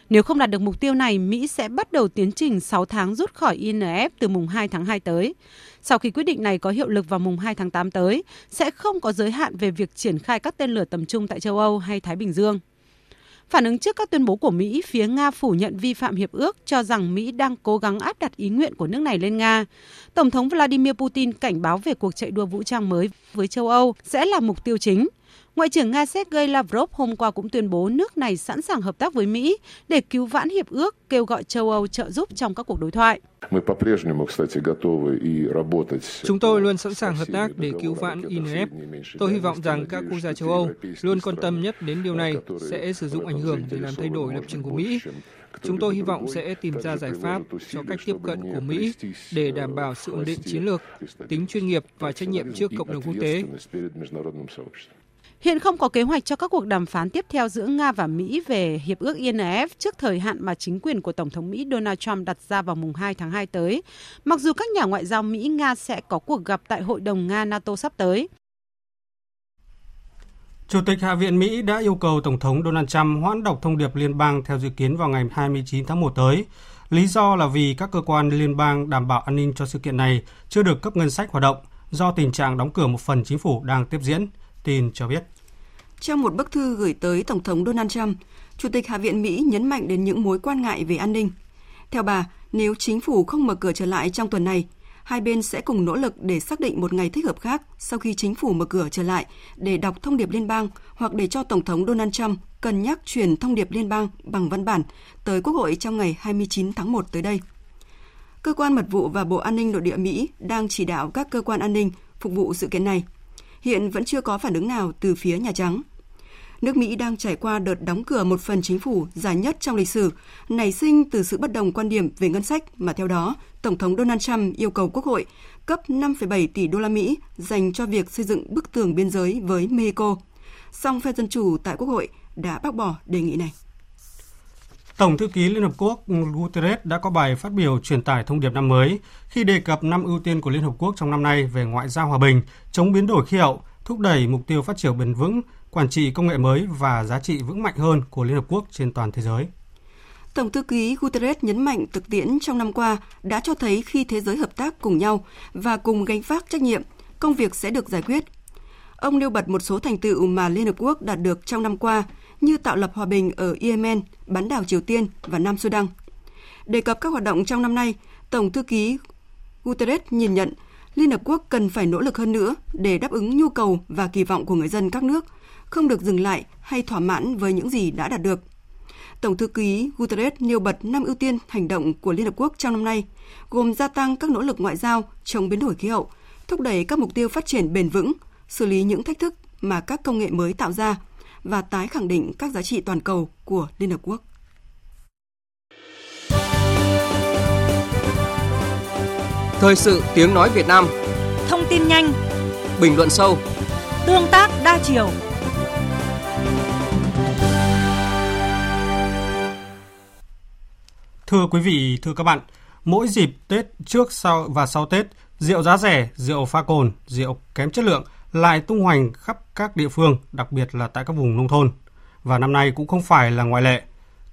Nếu không đạt được mục tiêu này, Mỹ sẽ bắt đầu tiến trình 6 tháng rút khỏi INF từ mùng 2 tháng 2 tới. Sau khi quyết định này có hiệu lực vào mùng 2 tháng 8 tới, sẽ không có giới hạn về việc triển khai các tên lửa tầm trung tại châu Âu hay Thái Bình Dương. Phản ứng trước các tuyên bố của Mỹ, phía Nga phủ nhận vi phạm hiệp ước, cho rằng Mỹ đang cố gắng áp đặt ý nguyện của nước này lên Nga. Tổng thống Vladimir Putin cảnh báo về cuộc chạy đua vũ trang mới với châu Âu sẽ là mục tiêu chính. Ngoại trưởng Nga Sergei Lavrov hôm qua cũng tuyên bố nước này sẵn sàng hợp tác với Mỹ để cứu vãn hiệp ước, kêu gọi châu Âu trợ giúp trong các cuộc đối thoại. Chúng tôi luôn sẵn sàng hợp tác để cứu vãn INF. Tôi hy vọng rằng các quốc gia châu Âu luôn quan tâm nhất đến điều này sẽ sử dụng ảnh hưởng để làm thay đổi lập trường của Mỹ. Chúng tôi hy vọng sẽ tìm ra giải pháp cho cách tiếp cận của Mỹ để đảm bảo sự ổn định chiến lược, tính chuyên nghiệp và trách nhiệm trước cộng đồng quốc tế. Hiện không có kế hoạch cho các cuộc đàm phán tiếp theo giữa Nga và Mỹ về hiệp ước INF trước thời hạn mà chính quyền của Tổng thống Mỹ Donald Trump đặt ra vào mùng 2 tháng 2 tới, mặc dù các nhà ngoại giao Mỹ-Nga sẽ có cuộc gặp tại Hội đồng Nga-NATO sắp tới. Chủ tịch Hạ viện Mỹ đã yêu cầu Tổng thống Donald Trump hoãn đọc thông điệp liên bang theo dự kiến vào ngày 29 tháng 1 tới. Lý do là vì các cơ quan liên bang đảm bảo an ninh cho sự kiện này chưa được cấp ngân sách hoạt động do tình trạng đóng cửa một phần chính phủ đang tiếp diễn, tin cho biết. Trong một bức thư gửi tới Tổng thống Donald Trump, Chủ tịch Hạ viện Mỹ nhấn mạnh đến những mối quan ngại về an ninh. Theo bà, nếu chính phủ không mở cửa trở lại trong tuần này, hai bên sẽ cùng nỗ lực để xác định một ngày thích hợp khác sau khi chính phủ mở cửa trở lại để đọc thông điệp liên bang hoặc để cho Tổng thống Donald Trump cân nhắc chuyển thông điệp liên bang bằng văn bản tới Quốc hội trong ngày 29 tháng 1 tới đây. Cơ quan mật vụ và Bộ An ninh Nội địa Mỹ đang chỉ đạo các cơ quan an ninh phục vụ sự kiện này – hiện vẫn chưa có phản ứng nào từ phía Nhà Trắng. Nước Mỹ đang trải qua đợt đóng cửa một phần chính phủ dài nhất trong lịch sử, nảy sinh từ sự bất đồng quan điểm về ngân sách mà theo đó, Tổng thống Donald Trump yêu cầu Quốc hội cấp 5,7 tỷ đô la Mỹ dành cho việc xây dựng bức tường biên giới với Mexico. Song phe Dân Chủ tại Quốc hội đã bác bỏ đề nghị này. Tổng thư ký Liên Hợp Quốc Guterres đã có bài phát biểu truyền tải thông điệp năm mới khi đề cập năm ưu tiên của Liên Hợp Quốc trong năm nay về ngoại giao hòa bình, chống biến đổi khí hậu, thúc đẩy mục tiêu phát triển bền vững, quản trị công nghệ mới và giá trị vững mạnh hơn của Liên Hợp Quốc trên toàn thế giới. Tổng thư ký Guterres nhấn mạnh thực tiễn trong năm qua đã cho thấy khi thế giới hợp tác cùng nhau và cùng gánh vác trách nhiệm, công việc sẽ được giải quyết. Ông nêu bật một số thành tựu mà Liên Hợp Quốc đạt được trong năm qua, như tạo lập hòa bình ở Yemen, bán đảo Triều Tiên và Nam Sudan. Đề cập các hoạt động trong năm nay, Tổng thư ký Guterres nhìn nhận Liên Hợp Quốc cần phải nỗ lực hơn nữa để đáp ứng nhu cầu và kỳ vọng của người dân các nước, không được dừng lại hay thỏa mãn với những gì đã đạt được. Tổng thư ký Guterres nêu bật năm ưu tiên hành động của Liên Hợp Quốc trong năm nay, gồm gia tăng các nỗ lực ngoại giao chống biến đổi khí hậu, thúc đẩy các mục tiêu phát triển bền vững, xử lý những thách thức mà các công nghệ mới tạo ra và tái khẳng định các giá trị toàn cầu của Liên Hợp Quốc. Thời sự tiếng nói Việt Nam. Thông tin nhanh. Bình luận sâu. Tương tác đa chiều. Thưa quý vị, thưa các bạn, mỗi dịp Tết trước sau và sau Tết, rượu giá rẻ, rượu pha cồn, rượu kém chất lượng lại tung hoành khắp các địa phương, đặc biệt là tại các vùng nông thôn. Và năm nay cũng không phải là ngoại lệ.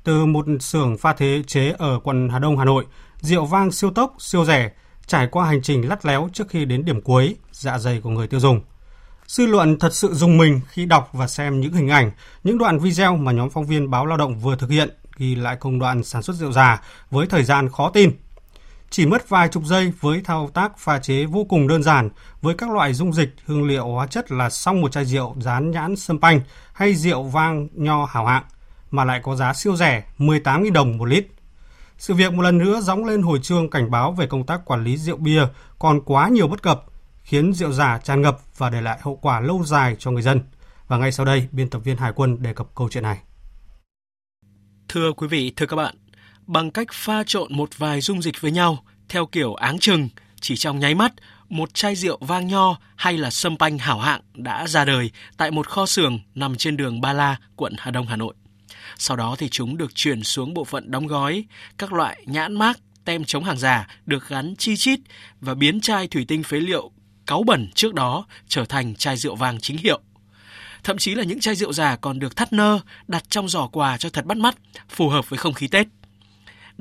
Từ một xưởng pha thế chế ở quận Hà Đông, Hà Nội, rượu vang siêu tốc, siêu rẻ, trải qua hành trình lắt léo trước khi đến điểm cuối, dạ dày của người tiêu dùng. Dư luận thật sự dùng mình khi đọc và xem những hình ảnh, những đoạn video mà nhóm phóng viên báo lao động vừa thực hiện ghi lại công đoạn sản xuất rượu già với thời gian khó tin. Chỉ mất vài chục giây với thao tác pha chế vô cùng đơn giản với các loại dung dịch, hương liệu hóa chất là xong một chai rượu dán nhãn sâm panh hay rượu vang nho hảo hạng mà lại có giá siêu rẻ 18.000 đồng một lít. Sự việc một lần nữa gióng lên hồi chuông cảnh báo về công tác quản lý rượu bia còn quá nhiều bất cập, khiến rượu giả tràn ngập và để lại hậu quả lâu dài cho người dân. Và ngay sau đây, biên tập viên Hải quân đề cập câu chuyện này. Thưa quý vị, thưa các bạn, bằng cách pha trộn một vài dung dịch với nhau theo kiểu áng chừng, chỉ trong nháy mắt, một chai rượu vang nho hay là sâm panh hảo hạng đã ra đời tại một kho xưởng nằm trên đường Ba La, quận Hà Đông, Hà Nội. Sau đó thì chúng được chuyển xuống bộ phận đóng gói, các loại nhãn mác, tem chống hàng giả được gắn chi chít và biến chai thủy tinh phế liệu cáu bẩn trước đó trở thành chai rượu vàng chính hiệu. Thậm chí là những chai rượu giả còn được thắt nơ, đặt trong giỏ quà cho thật bắt mắt, phù hợp với không khí Tết.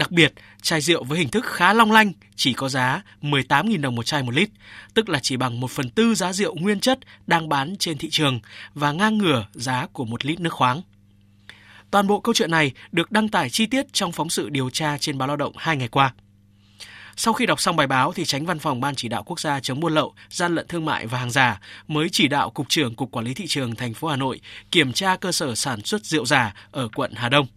Đặc biệt, chai rượu với hình thức khá long lanh chỉ có giá 18.000 đồng một chai một lít, tức là chỉ bằng 1 phần tư giá rượu nguyên chất đang bán trên thị trường và ngang ngửa giá của một lít nước khoáng. Toàn bộ câu chuyện này được đăng tải chi tiết trong phóng sự điều tra trên báo Lao động hai ngày qua. Sau khi đọc xong bài báo thì tránh văn phòng Ban chỉ đạo quốc gia chống buôn lậu, gian lận thương mại và hàng giả mới chỉ đạo cục trưởng cục quản lý thị trường thành phố Hà Nội kiểm tra cơ sở sản xuất rượu giả ở quận Hà Đông.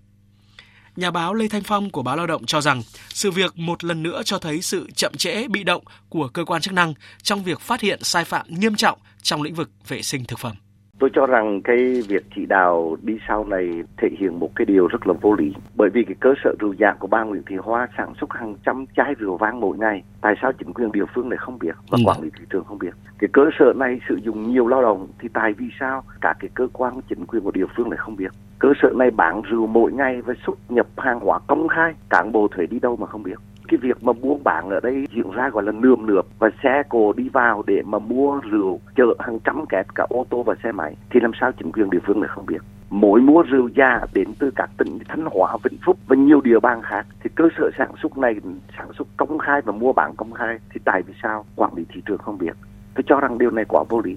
Nhà báo Lê Thanh Phong của báo Lao động cho rằng, sự việc một lần nữa cho thấy sự chậm trễ, bị động của cơ quan chức năng trong việc phát hiện sai phạm nghiêm trọng trong lĩnh vực vệ sinh thực phẩm. Tôi cho rằng cái việc chỉ đạo đi sau này thể hiện một cái điều rất là vô lý. Bởi vì cái cơ sở rượu giả của bà Nguyễn Thị Hoa sản xuất hàng trăm chai rượu vang mỗi ngày. Tại sao chính quyền địa phương này không biết và quản lý thị trường không biết? Cái cơ sở này sử dụng nhiều lao động thì tại vì sao cả cái cơ quan chính quyền của địa phương này không biết? Cơ sở này bán rượu mỗi ngày và xuất nhập hàng hóa công khai. Cán bộ thuế đi đâu mà không biết? Cái việc mà buôn bán ở đây diễn ra gọi là nườm nượp và xe cộ đi vào để mà mua rượu chở hàng trăm kẹt cả ô tô và xe máy thì làm sao chính quyền địa phương lại không biết? Mỗi mua rượu già đến từ các tỉnh Thanh Hóa, Vĩnh Phúc và nhiều địa bàn khác thì cơ sở sản xuất này sản xuất công khai và mua bán công khai thì tại vì sao? Quản lý thị trường không biết. Tôi cho rằng điều này quá vô lý.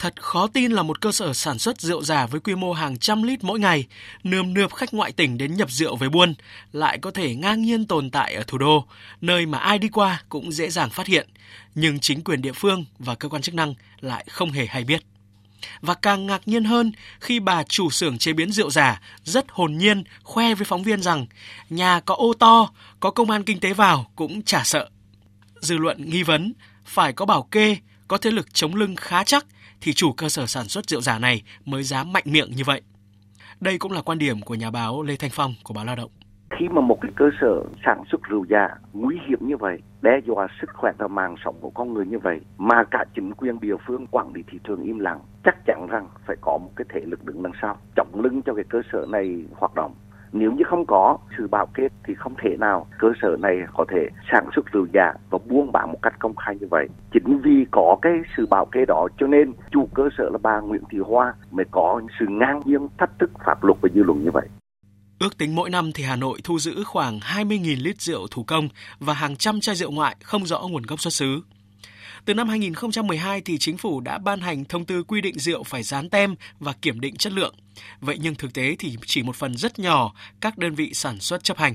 Thật khó tin là một cơ sở sản xuất rượu giả với quy mô hàng trăm lít mỗi ngày, nườm nượp khách ngoại tỉnh đến nhập rượu về buôn, lại có thể ngang nhiên tồn tại ở thủ đô, nơi mà ai đi qua cũng dễ dàng phát hiện, nhưng chính quyền địa phương và cơ quan chức năng lại không hề hay biết. Và càng ngạc nhiên hơn khi bà chủ xưởng chế biến rượu giả rất hồn nhiên khoe với phóng viên rằng nhà có ô to, có công an kinh tế vào cũng chả sợ. Dư luận nghi vấn phải có bảo kê, có thế lực chống lưng khá chắc thì chủ cơ sở sản xuất rượu giả này mới dám mạnh miệng như vậy. Đây cũng là quan điểm của nhà báo Lê Thanh Phong của báo Lao động khi mà một cái cơ sở sản xuất rượu giả nguy hiểm như vậy, đe dọa sức khỏe và mạng sống của con người như vậy, mà cả chính quyền địa phương quản lý thị trường im lặng, chắc chắn rằng phải có một cái thể lực đứng đằng sau trọng lưng cho cái cơ sở này hoạt động nếu như không có sự bảo kết thì không thể nào cơ sở này có thể sản xuất rượu giả và buôn bán một cách công khai như vậy. Chính vì có cái sự bảo kê đó cho nên chủ cơ sở là bà Nguyễn Thị Hoa mới có sự ngang nhiên, thách thức pháp luật và dư luận như vậy. Ước tính mỗi năm thì Hà Nội thu giữ khoảng 20.000 lít rượu thủ công và hàng trăm chai rượu ngoại không rõ nguồn gốc xuất xứ. Từ năm 2012 thì chính phủ đã ban hành thông tư quy định rượu phải dán tem và kiểm định chất lượng. Vậy nhưng thực tế thì chỉ một phần rất nhỏ các đơn vị sản xuất chấp hành.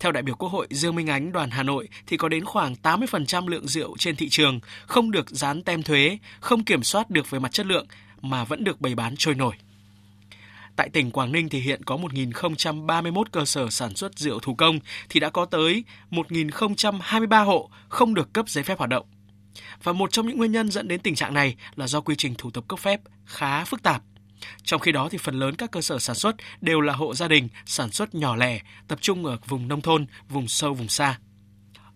Theo đại biểu Quốc hội Dương Minh Ánh đoàn Hà Nội thì có đến khoảng 80% lượng rượu trên thị trường không được dán tem thuế, không kiểm soát được về mặt chất lượng mà vẫn được bày bán trôi nổi. Tại tỉnh Quảng Ninh thì hiện có 1.031 cơ sở sản xuất rượu thủ công thì đã có tới 1.023 hộ không được cấp giấy phép hoạt động. Và một trong những nguyên nhân dẫn đến tình trạng này là do quy trình thủ tục cấp phép khá phức tạp. Trong khi đó thì phần lớn các cơ sở sản xuất đều là hộ gia đình sản xuất nhỏ lẻ, tập trung ở vùng nông thôn, vùng sâu vùng xa.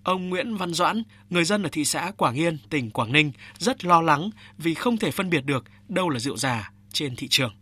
Ông Nguyễn Văn Doãn, người dân ở thị xã Quảng Yên, tỉnh Quảng Ninh rất lo lắng vì không thể phân biệt được đâu là rượu giả trên thị trường.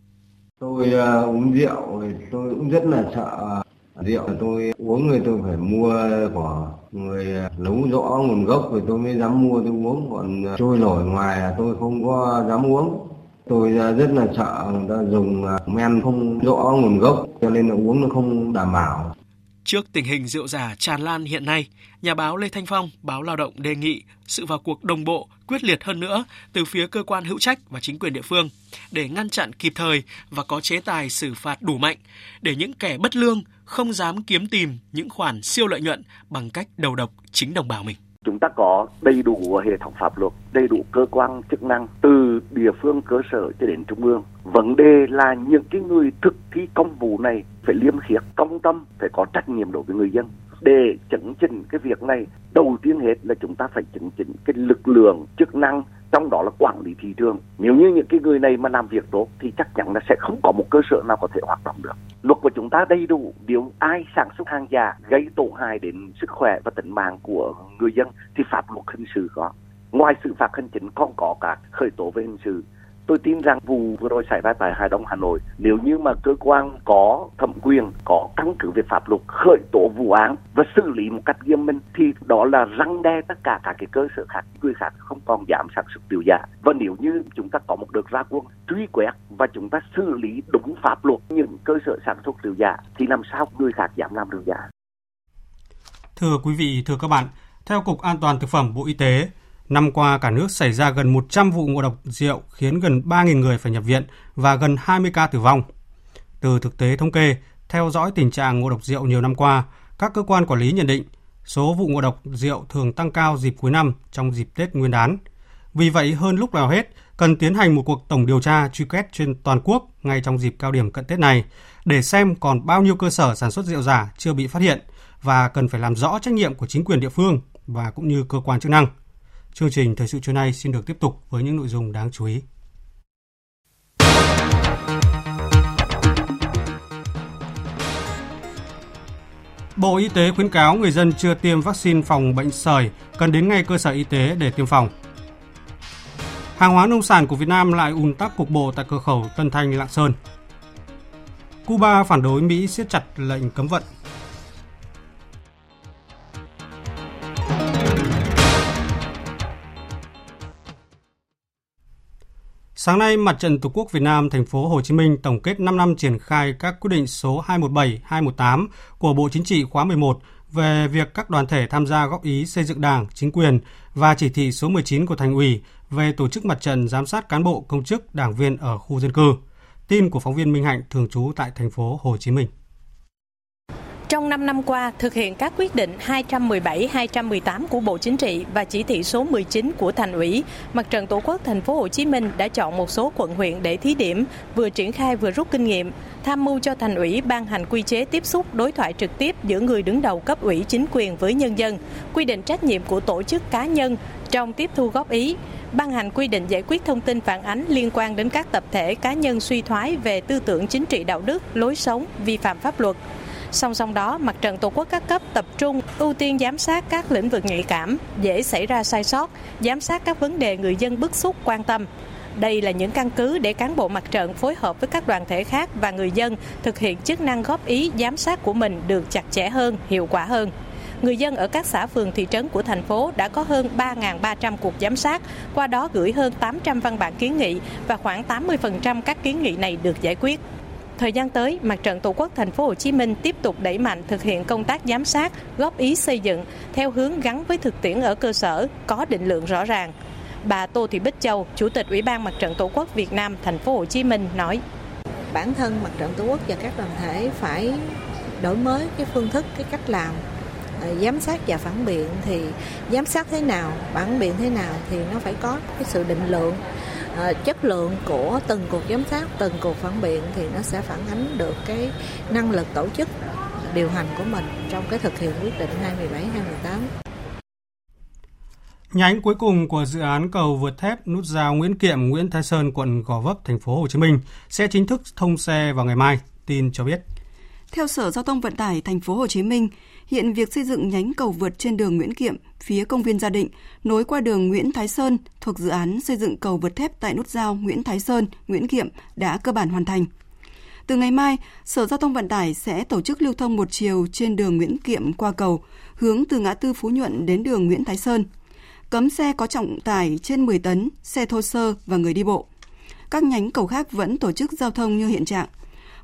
Tôi uh, uống rượu thì tôi cũng rất là sợ rượu tôi uống người tôi phải mua của người à, nấu rõ nguồn gốc rồi tôi mới dám mua tôi uống. Còn à, trôi nổi ngoài là tôi không có dám uống. Tôi à, rất là sợ người ta dùng men không rõ nguồn gốc cho nên là uống nó không đảm bảo. Trước tình hình rượu giả tràn lan hiện nay, nhà báo Lê Thanh Phong, báo Lao động đề nghị sự vào cuộc đồng bộ, quyết liệt hơn nữa từ phía cơ quan hữu trách và chính quyền địa phương để ngăn chặn kịp thời và có chế tài xử phạt đủ mạnh để những kẻ bất lương không dám kiếm tìm những khoản siêu lợi nhuận bằng cách đầu độc chính đồng bào mình chúng ta có đầy đủ hệ thống pháp luật, đầy đủ cơ quan chức năng từ địa phương cơ sở cho đến trung ương. Vấn đề là những cái người thực thi công vụ này phải liêm khiết, công tâm, phải có trách nhiệm đối với người dân. Để chấn chỉnh cái việc này, đầu tiên hết là chúng ta phải chấn chỉnh cái lực lượng chức năng trong đó là quản lý thị trường. Nếu như những cái người này mà làm việc tốt thì chắc chắn là sẽ không có một cơ sở nào có thể hoạt động được. Luật của chúng ta đầy đủ, nếu ai sản xuất hàng giả gây tổn hại đến sức khỏe và tính mạng của người dân thì pháp luật hình sự có. Ngoài xử phạt hành chính còn có cả khởi tố về hình sự Tôi tin rằng vụ vừa rồi xảy ra tại Hà Đông Hà Nội, nếu như mà cơ quan có thẩm quyền, có căn cứ về pháp luật khởi tố vụ án và xử lý một cách nghiêm minh thì đó là răng đe tất cả các cái cơ sở khác, người khác không còn dám sản xuất rượu giả. Và nếu như chúng ta có một đợt ra quân truy quét và chúng ta xử lý đúng pháp luật những cơ sở sản xuất rượu giả thì làm sao người khác dám làm rượu giả. Thưa quý vị, thưa các bạn, theo Cục An toàn Thực phẩm Bộ Y tế, Năm qua, cả nước xảy ra gần 100 vụ ngộ độc rượu khiến gần 3.000 người phải nhập viện và gần 20 ca tử vong. Từ thực tế thống kê, theo dõi tình trạng ngộ độc rượu nhiều năm qua, các cơ quan quản lý nhận định số vụ ngộ độc rượu thường tăng cao dịp cuối năm trong dịp Tết Nguyên đán. Vì vậy, hơn lúc nào hết, cần tiến hành một cuộc tổng điều tra truy quét trên toàn quốc ngay trong dịp cao điểm cận Tết này để xem còn bao nhiêu cơ sở sản xuất rượu giả chưa bị phát hiện và cần phải làm rõ trách nhiệm của chính quyền địa phương và cũng như cơ quan chức năng. Chương trình Thời sự trưa nay xin được tiếp tục với những nội dung đáng chú ý. Bộ Y tế khuyến cáo người dân chưa tiêm vaccine phòng bệnh sởi cần đến ngay cơ sở y tế để tiêm phòng. Hàng hóa nông sản của Việt Nam lại ùn tắc cục bộ tại cửa khẩu Tân Thanh Lạng Sơn. Cuba phản đối Mỹ siết chặt lệnh cấm vận Sáng nay, Mặt trận Tổ quốc Việt Nam thành phố Hồ Chí Minh tổng kết 5 năm triển khai các quyết định số 217, 218 của Bộ Chính trị khóa 11 về việc các đoàn thể tham gia góp ý xây dựng Đảng, chính quyền và chỉ thị số 19 của Thành ủy về tổ chức mặt trận giám sát cán bộ, công chức, đảng viên ở khu dân cư. Tin của phóng viên Minh Hạnh thường trú tại thành phố Hồ Chí Minh. Trong 5 năm qua, thực hiện các quyết định 217-218 của Bộ Chính trị và chỉ thị số 19 của Thành ủy, Mặt trận Tổ quốc Thành phố Hồ Chí Minh đã chọn một số quận huyện để thí điểm, vừa triển khai vừa rút kinh nghiệm, tham mưu cho Thành ủy ban hành quy chế tiếp xúc đối thoại trực tiếp giữa người đứng đầu cấp ủy chính quyền với nhân dân, quy định trách nhiệm của tổ chức cá nhân trong tiếp thu góp ý, ban hành quy định giải quyết thông tin phản ánh liên quan đến các tập thể cá nhân suy thoái về tư tưởng chính trị đạo đức, lối sống, vi phạm pháp luật. Song song đó, Mặt trận Tổ quốc các cấp tập trung ưu tiên giám sát các lĩnh vực nhạy cảm, dễ xảy ra sai sót, giám sát các vấn đề người dân bức xúc quan tâm. Đây là những căn cứ để cán bộ mặt trận phối hợp với các đoàn thể khác và người dân thực hiện chức năng góp ý giám sát của mình được chặt chẽ hơn, hiệu quả hơn người dân ở các xã phường thị trấn của thành phố đã có hơn 3.300 cuộc giám sát, qua đó gửi hơn 800 văn bản kiến nghị và khoảng 80% các kiến nghị này được giải quyết. Thời gian tới, Mặt trận Tổ quốc Thành phố Hồ Chí Minh tiếp tục đẩy mạnh thực hiện công tác giám sát, góp ý xây dựng theo hướng gắn với thực tiễn ở cơ sở, có định lượng rõ ràng. Bà Tô Thị Bích Châu, Chủ tịch Ủy ban Mặt trận Tổ quốc Việt Nam Thành phố Hồ Chí Minh nói: Bản thân Mặt trận Tổ quốc và các đoàn thể phải đổi mới cái phương thức, cái cách làm ờ, giám sát và phản biện. Thì giám sát thế nào phản biện thế nào thì nó phải có cái sự định lượng chất lượng của từng cuộc giám sát từng cuộc phản biện thì nó sẽ phản ánh được cái năng lực tổ chức điều hành của mình trong cái thực hiện quyết định 217 218 Nhánh cuối cùng của dự án cầu vượt thép nút giao Nguyễn Kiệm, Nguyễn Thái Sơn, quận Gò Vấp, thành phố Hồ Chí Minh sẽ chính thức thông xe vào ngày mai, tin cho biết. Theo Sở Giao thông Vận tải thành phố Hồ Chí Minh, Hiện việc xây dựng nhánh cầu vượt trên đường Nguyễn Kiệm phía công viên Gia Định nối qua đường Nguyễn Thái Sơn thuộc dự án xây dựng cầu vượt thép tại nút giao Nguyễn Thái Sơn, Nguyễn Kiệm đã cơ bản hoàn thành. Từ ngày mai, Sở Giao thông Vận tải sẽ tổ chức lưu thông một chiều trên đường Nguyễn Kiệm qua cầu, hướng từ ngã tư Phú Nhuận đến đường Nguyễn Thái Sơn. Cấm xe có trọng tải trên 10 tấn, xe thô sơ và người đi bộ. Các nhánh cầu khác vẫn tổ chức giao thông như hiện trạng.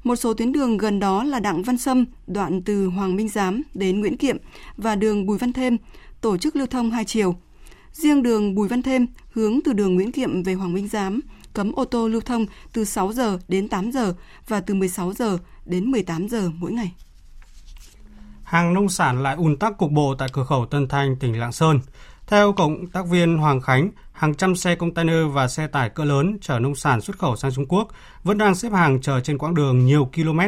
Một số tuyến đường gần đó là Đặng Văn Sâm, đoạn từ Hoàng Minh Giám đến Nguyễn Kiệm và đường Bùi Văn Thêm, tổ chức lưu thông hai chiều. Riêng đường Bùi Văn Thêm hướng từ đường Nguyễn Kiệm về Hoàng Minh Giám cấm ô tô lưu thông từ 6 giờ đến 8 giờ và từ 16 giờ đến 18 giờ mỗi ngày. Hàng nông sản lại ùn tắc cục bộ tại cửa khẩu Tân Thanh, tỉnh Lạng Sơn. Theo cộng tác viên Hoàng Khánh, hàng trăm xe container và xe tải cỡ lớn chở nông sản xuất khẩu sang Trung Quốc vẫn đang xếp hàng chờ trên quãng đường nhiều km.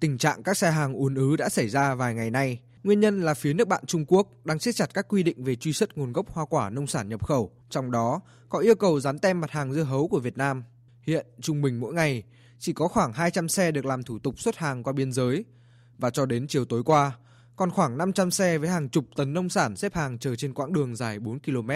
Tình trạng các xe hàng ùn ứ đã xảy ra vài ngày nay. Nguyên nhân là phía nước bạn Trung Quốc đang siết chặt các quy định về truy xuất nguồn gốc hoa quả nông sản nhập khẩu, trong đó có yêu cầu dán tem mặt hàng dưa hấu của Việt Nam. Hiện trung bình mỗi ngày chỉ có khoảng 200 xe được làm thủ tục xuất hàng qua biên giới và cho đến chiều tối qua, còn khoảng 500 xe với hàng chục tấn nông sản xếp hàng chờ trên quãng đường dài 4 km.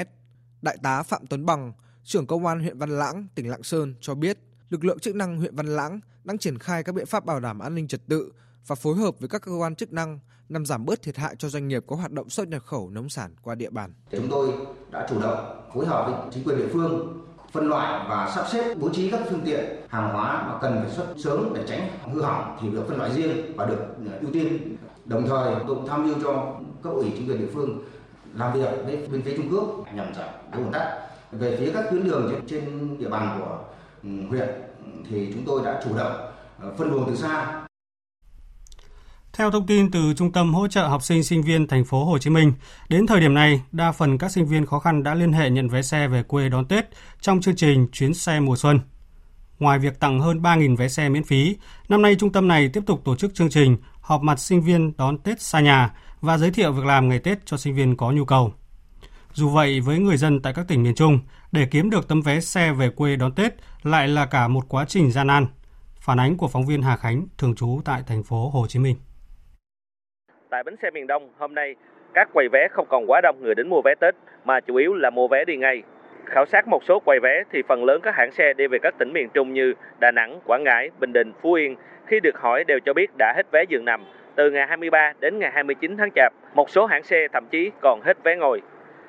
Đại tá Phạm Tuấn Bằng, trưởng công an huyện Văn Lãng, tỉnh Lạng Sơn cho biết, lực lượng chức năng huyện Văn Lãng đang triển khai các biện pháp bảo đảm an ninh trật tự và phối hợp với các cơ quan chức năng nhằm giảm bớt thiệt hại cho doanh nghiệp có hoạt động xuất nhập khẩu nông sản qua địa bàn. Chúng tôi đã chủ động phối hợp với chính quyền địa phương phân loại và sắp xếp bố trí các phương tiện hàng hóa mà cần phải xuất sớm để tránh hư hỏng thì được phân loại riêng và được ưu tiên Đồng thời cũng tham mưu cho cấp ủy chính quyền địa phương làm việc với bên phía Trung Quốc nhằm giảm cái ủn tắc. Về phía các tuyến đường trên, địa bàn của ừ, huyện ừ, thì chúng tôi đã chủ động ờ, phân luồng từ xa theo thông tin từ Trung tâm hỗ trợ học sinh sinh viên thành phố Hồ Chí Minh, đến thời điểm này, đa phần các sinh viên khó khăn đã liên hệ nhận vé xe về quê đón Tết trong chương trình chuyến xe mùa xuân. Ngoài việc tặng hơn 3.000 vé xe miễn phí, năm nay trung tâm này tiếp tục tổ chức chương trình họp mặt sinh viên đón Tết xa nhà và giới thiệu việc làm ngày Tết cho sinh viên có nhu cầu. Dù vậy, với người dân tại các tỉnh miền Trung, để kiếm được tấm vé xe về quê đón Tết lại là cả một quá trình gian nan. Phản ánh của phóng viên Hà Khánh, thường trú tại thành phố Hồ Chí Minh. Tại bến xe miền Đông, hôm nay, các quầy vé không còn quá đông người đến mua vé Tết, mà chủ yếu là mua vé đi ngay. Khảo sát một số quầy vé thì phần lớn các hãng xe đi về các tỉnh miền Trung như Đà Nẵng, Quảng Ngãi, Bình Định, Phú Yên khi được hỏi đều cho biết đã hết vé giường nằm từ ngày 23 đến ngày 29 tháng Chạp. Một số hãng xe thậm chí còn hết vé ngồi.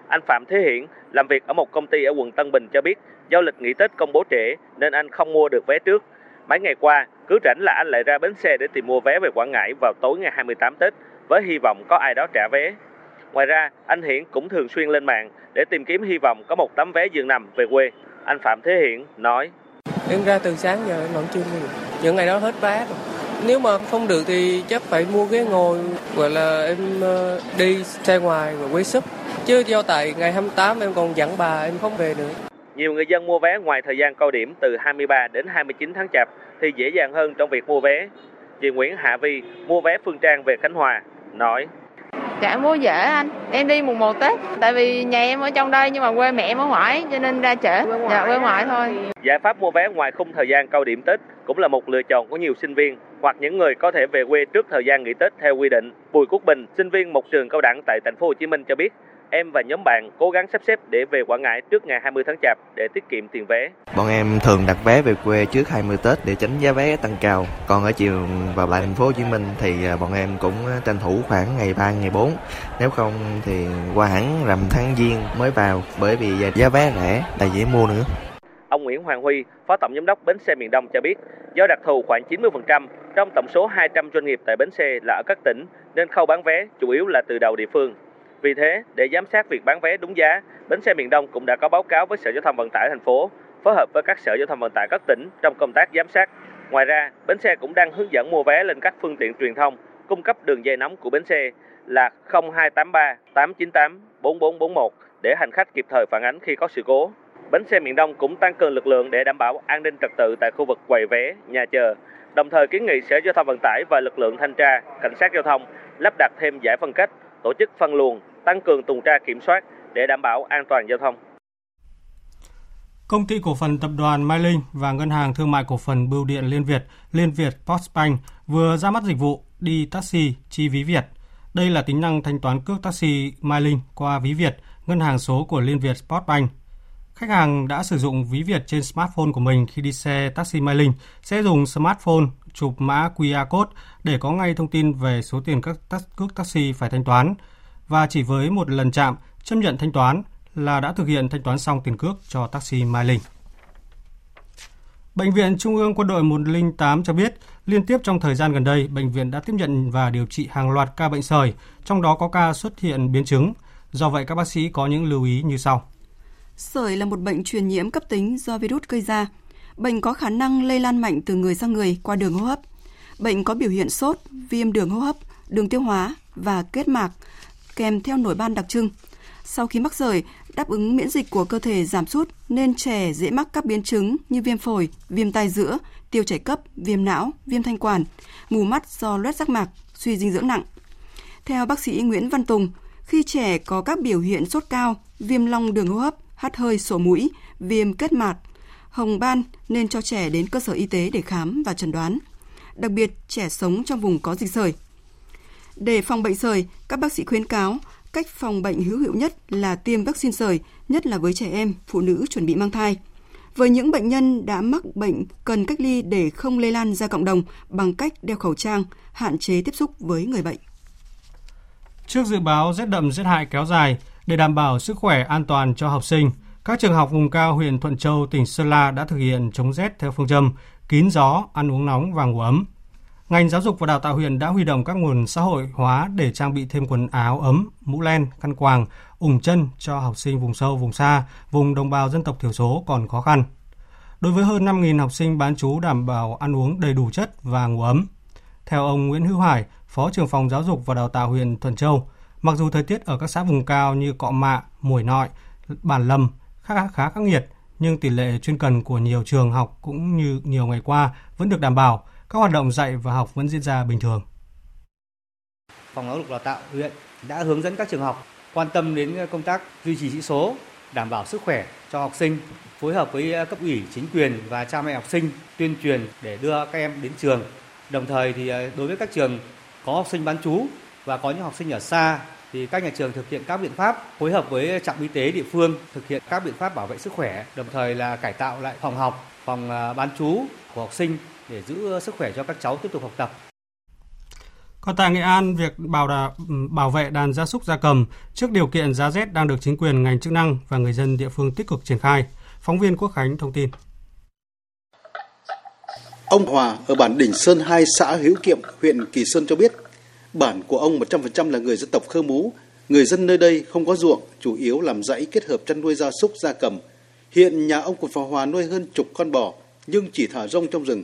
Anh Phạm Thế Hiển làm việc ở một công ty ở quận Tân Bình cho biết do lịch nghỉ Tết công bố trễ nên anh không mua được vé trước. Mấy ngày qua, cứ rảnh là anh lại ra bến xe để tìm mua vé về Quảng Ngãi vào tối ngày 28 Tết với hy vọng có ai đó trả vé. Ngoài ra, anh Hiển cũng thường xuyên lên mạng để tìm kiếm hy vọng có một tấm vé giường nằm về quê. Anh Phạm Thế Hiển nói: Em ra từ sáng giờ em vẫn chưa mua được. Những ngày đó hết vé rồi. Nếu mà không được thì chắc phải mua ghế ngồi, gọi là em ờ, đi xe ngoài và quấy súp. Chứ do tại ngày 28 em còn dẫn bà em không về nữa. Nhiều người dân mua vé ngoài thời gian cao điểm từ 23 đến 29 tháng Chạp thì dễ dàng hơn trong việc mua vé. Chị Nguyễn Hạ Vi mua vé Phương Trang về Khánh Hòa, nói Dạ mua dễ anh, em đi mùng 1 Tết, tại vì nhà em ở trong đây nhưng mà quê mẹ em ở ngoại cho nên ra trễ, dạ quê ngoại thôi. Giải pháp mua vé ngoài khung thời gian cao điểm Tết cũng là một lựa chọn của nhiều sinh viên hoặc những người có thể về quê trước thời gian nghỉ Tết theo quy định. Bùi Quốc Bình, sinh viên một trường cao đẳng tại thành phố Hồ Chí Minh cho biết, em và nhóm bạn cố gắng sắp xếp để về Quảng Ngãi trước ngày 20 tháng Chạp để tiết kiệm tiền vé. Bọn em thường đặt vé về quê trước 20 Tết để tránh giá vé tăng cao. Còn ở chiều vào lại thành phố Hồ Chí Minh thì à, bọn em cũng tranh thủ khoảng ngày 3 ngày 4. Nếu không thì qua hẳn rằm tháng Giêng mới vào bởi vì giá vé rẻ là dễ mua nữa. Ông Nguyễn Hoàng Huy, Phó Tổng Giám đốc Bến xe miền Đông cho biết, do đặc thù khoảng 90% trong tổng số 200 doanh nghiệp tại bến xe là ở các tỉnh, nên khâu bán vé chủ yếu là từ đầu địa phương. Vì thế, để giám sát việc bán vé đúng giá, Bến xe miền Đông cũng đã có báo cáo với Sở Giao thông Vận tải thành phố, phối hợp với các sở giao thông vận tải các tỉnh trong công tác giám sát. Ngoài ra, Bến xe cũng đang hướng dẫn mua vé lên các phương tiện truyền thông, cung cấp đường dây nóng của Bến xe là 0283 898 4441 để hành khách kịp thời phản ánh khi có sự cố. Bến xe miền Đông cũng tăng cường lực lượng để đảm bảo an ninh trật tự tại khu vực quầy vé, nhà chờ, đồng thời kiến nghị Sở Giao thông Vận tải và lực lượng thanh tra, cảnh sát giao thông lắp đặt thêm giải phân cách, tổ chức phân luồng, tăng cường tuần tra kiểm soát để đảm bảo an toàn giao thông. Công ty cổ phần tập đoàn Mai Linh và Ngân hàng Thương mại cổ phần Bưu điện Liên Việt, Liên Việt Postbank vừa ra mắt dịch vụ đi taxi chi ví Việt. Đây là tính năng thanh toán cước taxi Mai Linh qua ví Việt, ngân hàng số của Liên Việt Postbank. Khách hàng đã sử dụng ví Việt trên smartphone của mình khi đi xe taxi Mai Linh sẽ dùng smartphone chụp mã QR code để có ngay thông tin về số tiền các cước taxi phải thanh toán và chỉ với một lần chạm chấp nhận thanh toán là đã thực hiện thanh toán xong tiền cước cho taxi Mai Linh. Bệnh viện Trung ương Quân đội 108 cho biết, liên tiếp trong thời gian gần đây, bệnh viện đã tiếp nhận và điều trị hàng loạt ca bệnh sởi, trong đó có ca xuất hiện biến chứng. Do vậy, các bác sĩ có những lưu ý như sau. Sởi là một bệnh truyền nhiễm cấp tính do virus gây ra. Bệnh có khả năng lây lan mạnh từ người sang người qua đường hô hấp. Bệnh có biểu hiện sốt, viêm đường hô hấp, đường tiêu hóa và kết mạc, kèm theo nổi ban đặc trưng. Sau khi mắc sởi, đáp ứng miễn dịch của cơ thể giảm sút nên trẻ dễ mắc các biến chứng như viêm phổi, viêm tai giữa, tiêu chảy cấp, viêm não, viêm thanh quản, mù mắt do loét giác mạc, suy dinh dưỡng nặng. Theo bác sĩ Nguyễn Văn Tùng, khi trẻ có các biểu hiện sốt cao, viêm long đường hô hấp, hắt hơi sổ mũi, viêm kết mạc, hồng ban nên cho trẻ đến cơ sở y tế để khám và chẩn đoán. Đặc biệt trẻ sống trong vùng có dịch sởi. Để phòng bệnh sởi, các bác sĩ khuyến cáo cách phòng bệnh hữu hiệu nhất là tiêm vaccine sởi, nhất là với trẻ em, phụ nữ chuẩn bị mang thai. Với những bệnh nhân đã mắc bệnh cần cách ly để không lây lan ra cộng đồng bằng cách đeo khẩu trang, hạn chế tiếp xúc với người bệnh. Trước dự báo rét đậm rét hại kéo dài, để đảm bảo sức khỏe an toàn cho học sinh, các trường học vùng cao huyện Thuận Châu, tỉnh Sơn La đã thực hiện chống rét theo phương châm kín gió, ăn uống nóng và ngủ ấm. Ngành giáo dục và đào tạo huyện đã huy động các nguồn xã hội hóa để trang bị thêm quần áo ấm, mũ len, khăn quàng, ủng chân cho học sinh vùng sâu, vùng xa, vùng đồng bào dân tộc thiểu số còn khó khăn. Đối với hơn 5.000 học sinh bán trú đảm bảo ăn uống đầy đủ chất và ngủ ấm. Theo ông Nguyễn Hữu Hải, Phó trưởng phòng giáo dục và đào tạo huyện Thuận Châu, mặc dù thời tiết ở các xã vùng cao như Cọ Mạ, Mùi Nội, Bản Lâm khá khá khắc nghiệt, nhưng tỷ lệ chuyên cần của nhiều trường học cũng như nhiều ngày qua vẫn được đảm bảo, các hoạt động dạy và học vẫn diễn ra bình thường. Phòng giáo dục đào tạo huyện đã hướng dẫn các trường học quan tâm đến công tác duy trì chỉ số, đảm bảo sức khỏe cho học sinh, phối hợp với cấp ủy, chính quyền và cha mẹ học sinh tuyên truyền để đưa các em đến trường. Đồng thời thì à, đối với các trường có học sinh bán trú và có những học sinh ở xa thì các nhà trường thực hiện các biện pháp phối hợp với trạm y tế địa phương thực hiện các biện pháp bảo vệ sức khỏe, đồng thời là cải tạo lại phòng học, phòng à, bán trú của học sinh để giữ sức khỏe cho các cháu tiếp tục học tập. Còn tại Nghệ An, việc bảo đảm bảo vệ đàn gia súc gia cầm trước điều kiện giá rét đang được chính quyền ngành chức năng và người dân địa phương tích cực triển khai. Phóng viên Quốc Khánh thông tin. Ông Hòa ở bản Đỉnh Sơn 2 xã Hữu Kiệm, huyện Kỳ Sơn cho biết, bản của ông 100% là người dân tộc Khơ Mú. Người dân nơi đây không có ruộng, chủ yếu làm rẫy kết hợp chăn nuôi gia súc gia cầm. Hiện nhà ông Cụt Phò Hòa nuôi hơn chục con bò, nhưng chỉ thả rông trong rừng,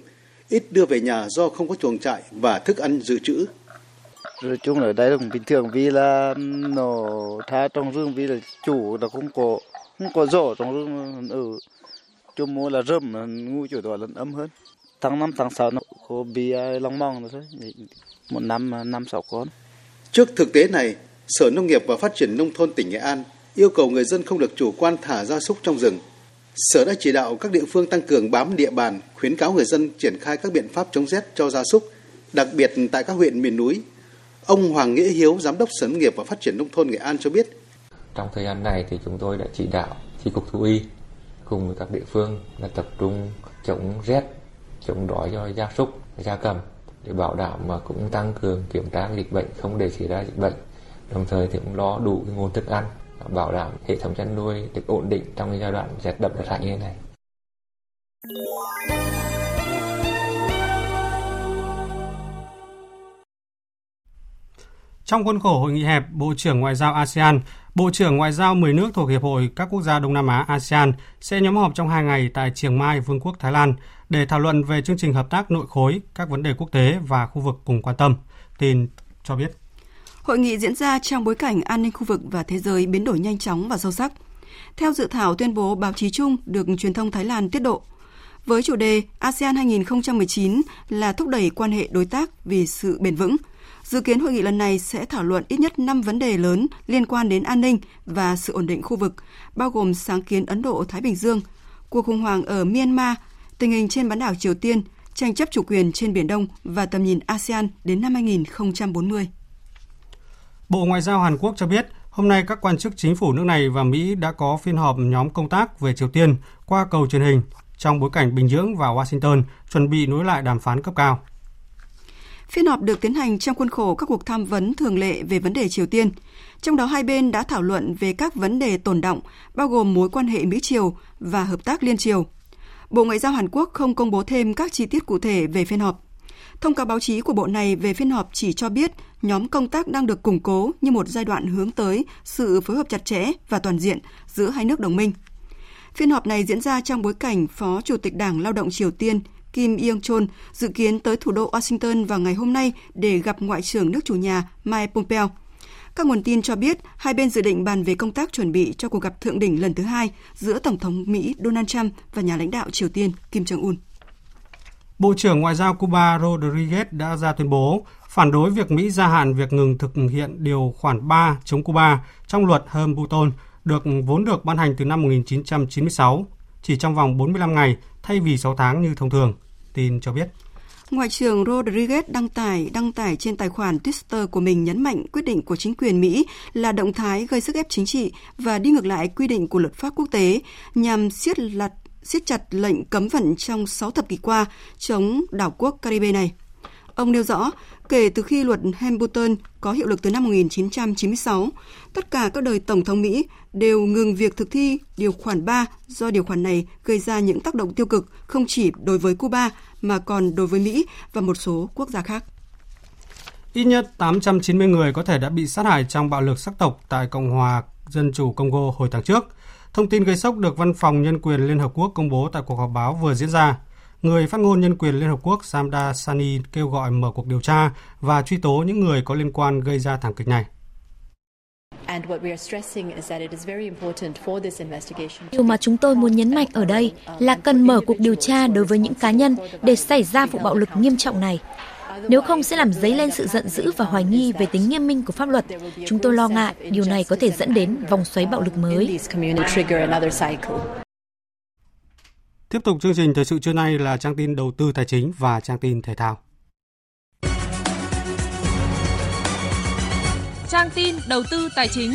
ít đưa về nhà do không có chuồng trại và thức ăn dự trữ. Nói chung ở đây là cũng bình thường vì là nó thả trong rừng vì là chủ là không có không có rổ trong rừng ở chung mua là rơm ngu chủ đó là ấm hơn tháng 5 tháng 6 nó có bị long mong rồi thôi một năm năm sáu con trước thực tế này Sở Nông nghiệp và Phát triển Nông thôn tỉnh Nghệ An yêu cầu người dân không được chủ quan thả gia súc trong rừng. Sở đã chỉ đạo các địa phương tăng cường bám địa bàn, khuyến cáo người dân triển khai các biện pháp chống rét cho gia súc, đặc biệt tại các huyện miền núi. Ông Hoàng Nghĩa Hiếu, Giám đốc Sở Nông nghiệp và Phát triển Nông thôn Nghệ An cho biết. Trong thời gian này thì chúng tôi đã chỉ đạo chi cục thú y cùng với các địa phương là tập trung chống rét, chống đói cho gia súc, gia cầm để bảo đảm mà cũng tăng cường kiểm tra dịch bệnh không để xảy ra dịch bệnh đồng thời thì cũng lo đủ cái nguồn thức ăn bảo đảm hệ thống chăn nuôi được ổn định trong cái giai đoạn rét đậm rét hại như thế này. Trong khuôn khổ hội nghị hẹp Bộ trưởng Ngoại giao ASEAN, Bộ trưởng Ngoại giao 10 nước thuộc Hiệp hội các quốc gia Đông Nam Á ASEAN sẽ nhóm họp trong 2 ngày tại Chiang Mai, Vương quốc Thái Lan để thảo luận về chương trình hợp tác nội khối, các vấn đề quốc tế và khu vực cùng quan tâm. Tin cho biết. Hội nghị diễn ra trong bối cảnh an ninh khu vực và thế giới biến đổi nhanh chóng và sâu sắc. Theo dự thảo tuyên bố báo chí chung được truyền thông Thái Lan tiết độ, với chủ đề ASEAN 2019 là thúc đẩy quan hệ đối tác vì sự bền vững. Dự kiến hội nghị lần này sẽ thảo luận ít nhất 5 vấn đề lớn liên quan đến an ninh và sự ổn định khu vực, bao gồm sáng kiến Ấn Độ-Thái Bình Dương, cuộc khủng hoảng ở Myanmar, tình hình trên bán đảo Triều Tiên, tranh chấp chủ quyền trên Biển Đông và tầm nhìn ASEAN đến năm 2040. Bộ Ngoại giao Hàn Quốc cho biết, hôm nay các quan chức chính phủ nước này và Mỹ đã có phiên họp nhóm công tác về Triều Tiên qua cầu truyền hình trong bối cảnh Bình Nhưỡng và Washington chuẩn bị nối lại đàm phán cấp cao. Phiên họp được tiến hành trong khuôn khổ các cuộc tham vấn thường lệ về vấn đề Triều Tiên. Trong đó hai bên đã thảo luận về các vấn đề tồn động, bao gồm mối quan hệ Mỹ-Triều và hợp tác liên triều. Bộ Ngoại giao Hàn Quốc không công bố thêm các chi tiết cụ thể về phiên họp. Thông cáo báo chí của bộ này về phiên họp chỉ cho biết nhóm công tác đang được củng cố như một giai đoạn hướng tới sự phối hợp chặt chẽ và toàn diện giữa hai nước đồng minh. Phiên họp này diễn ra trong bối cảnh Phó Chủ tịch Đảng Lao động Triều Tiên Kim Yong Chol dự kiến tới thủ đô Washington vào ngày hôm nay để gặp Ngoại trưởng nước chủ nhà Mike Pompeo. Các nguồn tin cho biết hai bên dự định bàn về công tác chuẩn bị cho cuộc gặp thượng đỉnh lần thứ hai giữa Tổng thống Mỹ Donald Trump và nhà lãnh đạo Triều Tiên Kim Jong-un. Bộ trưởng Ngoại giao Cuba Rodriguez đã ra tuyên bố phản đối việc Mỹ gia hạn việc ngừng thực hiện điều khoản 3 chống Cuba trong luật Herm Buton được vốn được ban hành từ năm 1996 chỉ trong vòng 45 ngày thay vì 6 tháng như thông thường, tin cho biết. Ngoại trưởng Rodriguez đăng tải đăng tải trên tài khoản Twitter của mình nhấn mạnh quyết định của chính quyền Mỹ là động thái gây sức ép chính trị và đi ngược lại quy định của luật pháp quốc tế nhằm siết lặt siết chặt lệnh cấm vận trong 6 thập kỷ qua chống đảo quốc Caribe này. Ông nêu rõ, kể từ khi luật Hamilton có hiệu lực từ năm 1996, tất cả các đời Tổng thống Mỹ đều ngừng việc thực thi điều khoản 3 do điều khoản này gây ra những tác động tiêu cực không chỉ đối với Cuba mà còn đối với Mỹ và một số quốc gia khác. Ít nhất 890 người có thể đã bị sát hại trong bạo lực sắc tộc tại Cộng hòa Dân chủ Congo hồi tháng trước. Thông tin gây sốc được Văn phòng Nhân quyền Liên Hợp Quốc công bố tại cuộc họp báo vừa diễn ra. Người phát ngôn nhân quyền Liên Hợp Quốc Samda Sani kêu gọi mở cuộc điều tra và truy tố những người có liên quan gây ra thảm kịch này. Điều mà chúng tôi muốn nhấn mạnh ở đây là cần mở cuộc điều tra đối với những cá nhân để xảy ra vụ bạo lực nghiêm trọng này. Nếu không sẽ làm dấy lên sự giận dữ và hoài nghi về tính nghiêm minh của pháp luật. Chúng tôi lo ngại điều này có thể dẫn đến vòng xoáy bạo lực mới. Tiếp tục chương trình thời sự trưa nay là trang tin đầu tư tài chính và trang tin thể thao. Trang tin đầu tư tài chính.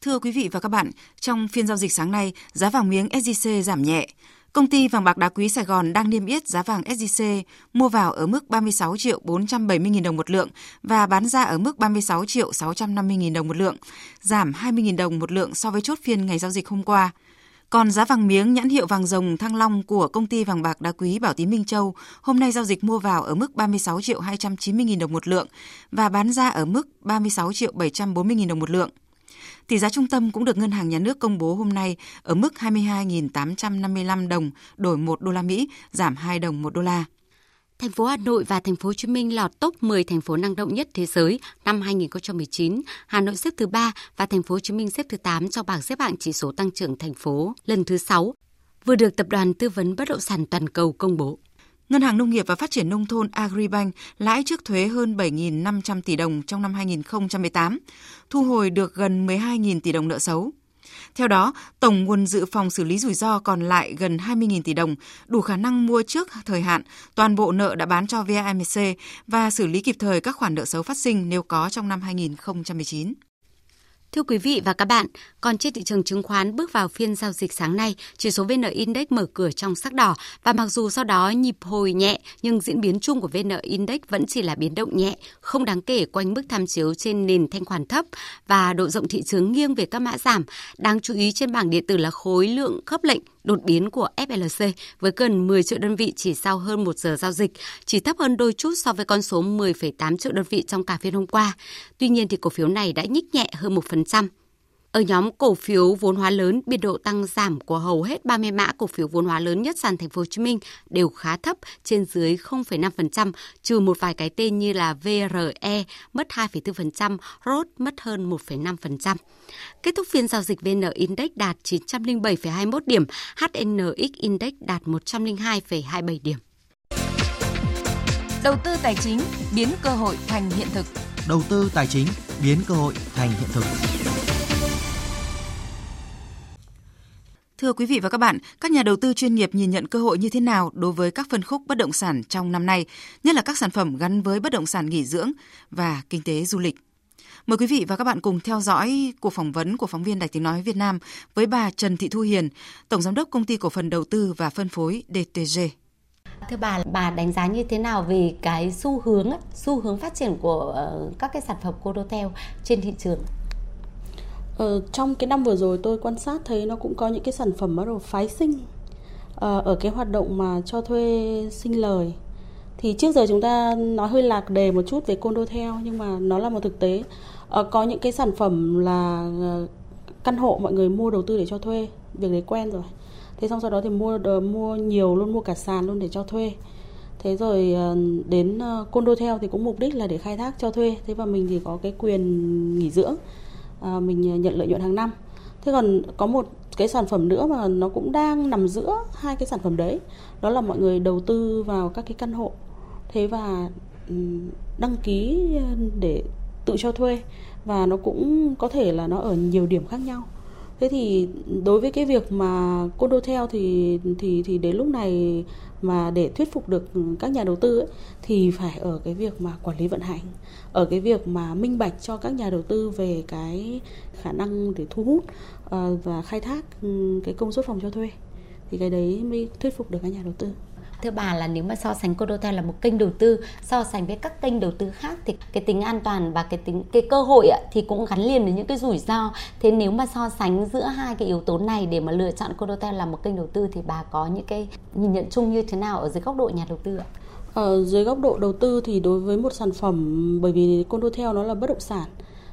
Thưa quý vị và các bạn, trong phiên giao dịch sáng nay, giá vàng miếng SJC giảm nhẹ. Công ty vàng bạc đá quý Sài Gòn đang niêm yết giá vàng SJC mua vào ở mức 36 triệu 470 000 đồng một lượng và bán ra ở mức 36 triệu 650 000 đồng một lượng, giảm 20 000 đồng một lượng so với chốt phiên ngày giao dịch hôm qua. Còn giá vàng miếng nhãn hiệu vàng rồng Thăng Long của công ty vàng bạc đá quý Bảo Tín Minh Châu hôm nay giao dịch mua vào ở mức 36 triệu 290 000 đồng một lượng và bán ra ở mức 36 triệu 740 000 đồng một lượng. Tỷ giá trung tâm cũng được Ngân hàng Nhà nước công bố hôm nay ở mức 22.855 đồng đổi 1 đô la Mỹ, giảm 2 đồng 1 đô la. Thành phố Hà Nội và Thành phố Hồ Chí Minh lọt top 10 thành phố năng động nhất thế giới năm 2019. Hà Nội xếp thứ 3 và Thành phố Hồ Chí Minh xếp thứ 8 trong bảng xếp hạng chỉ số tăng trưởng thành phố lần thứ 6, vừa được tập đoàn tư vấn bất động sản toàn cầu công bố. Ngân hàng Nông nghiệp và Phát triển Nông thôn Agribank lãi trước thuế hơn 7.500 tỷ đồng trong năm 2018, thu hồi được gần 12.000 tỷ đồng nợ xấu. Theo đó, tổng nguồn dự phòng xử lý rủi ro còn lại gần 20.000 tỷ đồng, đủ khả năng mua trước thời hạn toàn bộ nợ đã bán cho VAMC và xử lý kịp thời các khoản nợ xấu phát sinh nếu có trong năm 2019. Thưa quý vị và các bạn, còn trên thị trường chứng khoán bước vào phiên giao dịch sáng nay, chỉ số VN Index mở cửa trong sắc đỏ và mặc dù sau đó nhịp hồi nhẹ nhưng diễn biến chung của VN Index vẫn chỉ là biến động nhẹ, không đáng kể quanh mức tham chiếu trên nền thanh khoản thấp và độ rộng thị trường nghiêng về các mã giảm. Đáng chú ý trên bảng điện tử là khối lượng khớp lệnh đột biến của FLC với gần 10 triệu đơn vị chỉ sau hơn một giờ giao dịch, chỉ thấp hơn đôi chút so với con số 10,8 triệu đơn vị trong cả phiên hôm qua. Tuy nhiên thì cổ phiếu này đã nhích nhẹ hơn 1%. Ở nhóm cổ phiếu vốn hóa lớn, biên độ tăng giảm của hầu hết 30 mã cổ phiếu vốn hóa lớn nhất sàn thành phố Hồ Chí Minh đều khá thấp, trên dưới 0,5%, trừ một vài cái tên như là VRE mất 2,4%, ROT mất hơn 1,5%. Kết thúc phiên giao dịch VN Index đạt 907,21 điểm, HNX Index đạt 102,27 điểm. Đầu tư tài chính biến cơ hội thành hiện thực. Đầu tư tài chính biến cơ hội thành hiện thực. Thưa quý vị và các bạn, các nhà đầu tư chuyên nghiệp nhìn nhận cơ hội như thế nào đối với các phân khúc bất động sản trong năm nay, nhất là các sản phẩm gắn với bất động sản nghỉ dưỡng và kinh tế du lịch. Mời quý vị và các bạn cùng theo dõi cuộc phỏng vấn của phóng viên Đài Tiếng Nói Việt Nam với bà Trần Thị Thu Hiền, Tổng Giám đốc Công ty Cổ phần Đầu tư và Phân phối DTG. Thưa bà, bà đánh giá như thế nào về cái xu hướng, xu hướng phát triển của ờ, các cái sản phẩm Codotel trên thị trường? Ờ, trong cái năm vừa rồi tôi quan sát thấy nó cũng có những cái sản phẩm bắt đầu phái sinh ờ, ở cái hoạt động mà cho thuê sinh lời. Thì trước giờ chúng ta nói hơi lạc đề một chút về condotel nhưng mà nó là một thực tế. Ờ, có những cái sản phẩm là ờ, căn hộ mọi người mua đầu tư để cho thuê việc đấy quen rồi. Thế xong sau đó thì mua ờ, mua nhiều luôn mua cả sàn luôn để cho thuê. Thế rồi ờ, đến condo condotel thì cũng mục đích là để khai thác cho thuê. Thế và mình thì có cái quyền nghỉ dưỡng. À, mình à, nhận lợi nhuận hàng năm. Thế còn có một cái sản phẩm nữa mà nó cũng đang nằm giữa hai cái sản phẩm đấy, đó là mọi người đầu tư vào các cái căn hộ. Thế và ừ, đăng ký à, để tự cho thuê, và nó cũng có thể là nó ở nhiều điểm khác nhau. Thế thì đối với cái việc mà condotel thì thì thì đến lúc này mà để thuyết phục được các nhà đầu tư ấy, thì phải ở cái việc mà quản lý vận hành ở cái việc mà minh bạch cho các nhà đầu tư về cái khả năng để thu hút ờ, và khai thác ừ, cái công suất phòng cho thuê. Thì cái đấy mới thuyết phục được các nhà đầu tư thưa bà là nếu mà so sánh Codotel là một kênh đầu tư so sánh với các kênh đầu tư khác thì cái tính an toàn và cái tính cái cơ hội ạ, thì cũng gắn liền với những cái rủi ro. Thế nếu mà so sánh giữa hai cái yếu tố này để mà lựa chọn Codotel là một kênh đầu tư thì bà có những cái nhìn nhận chung như thế nào ở dưới góc độ nhà đầu tư ạ? Ở dưới góc độ đầu tư thì đối với một sản phẩm bởi vì Condotel nó là bất động sản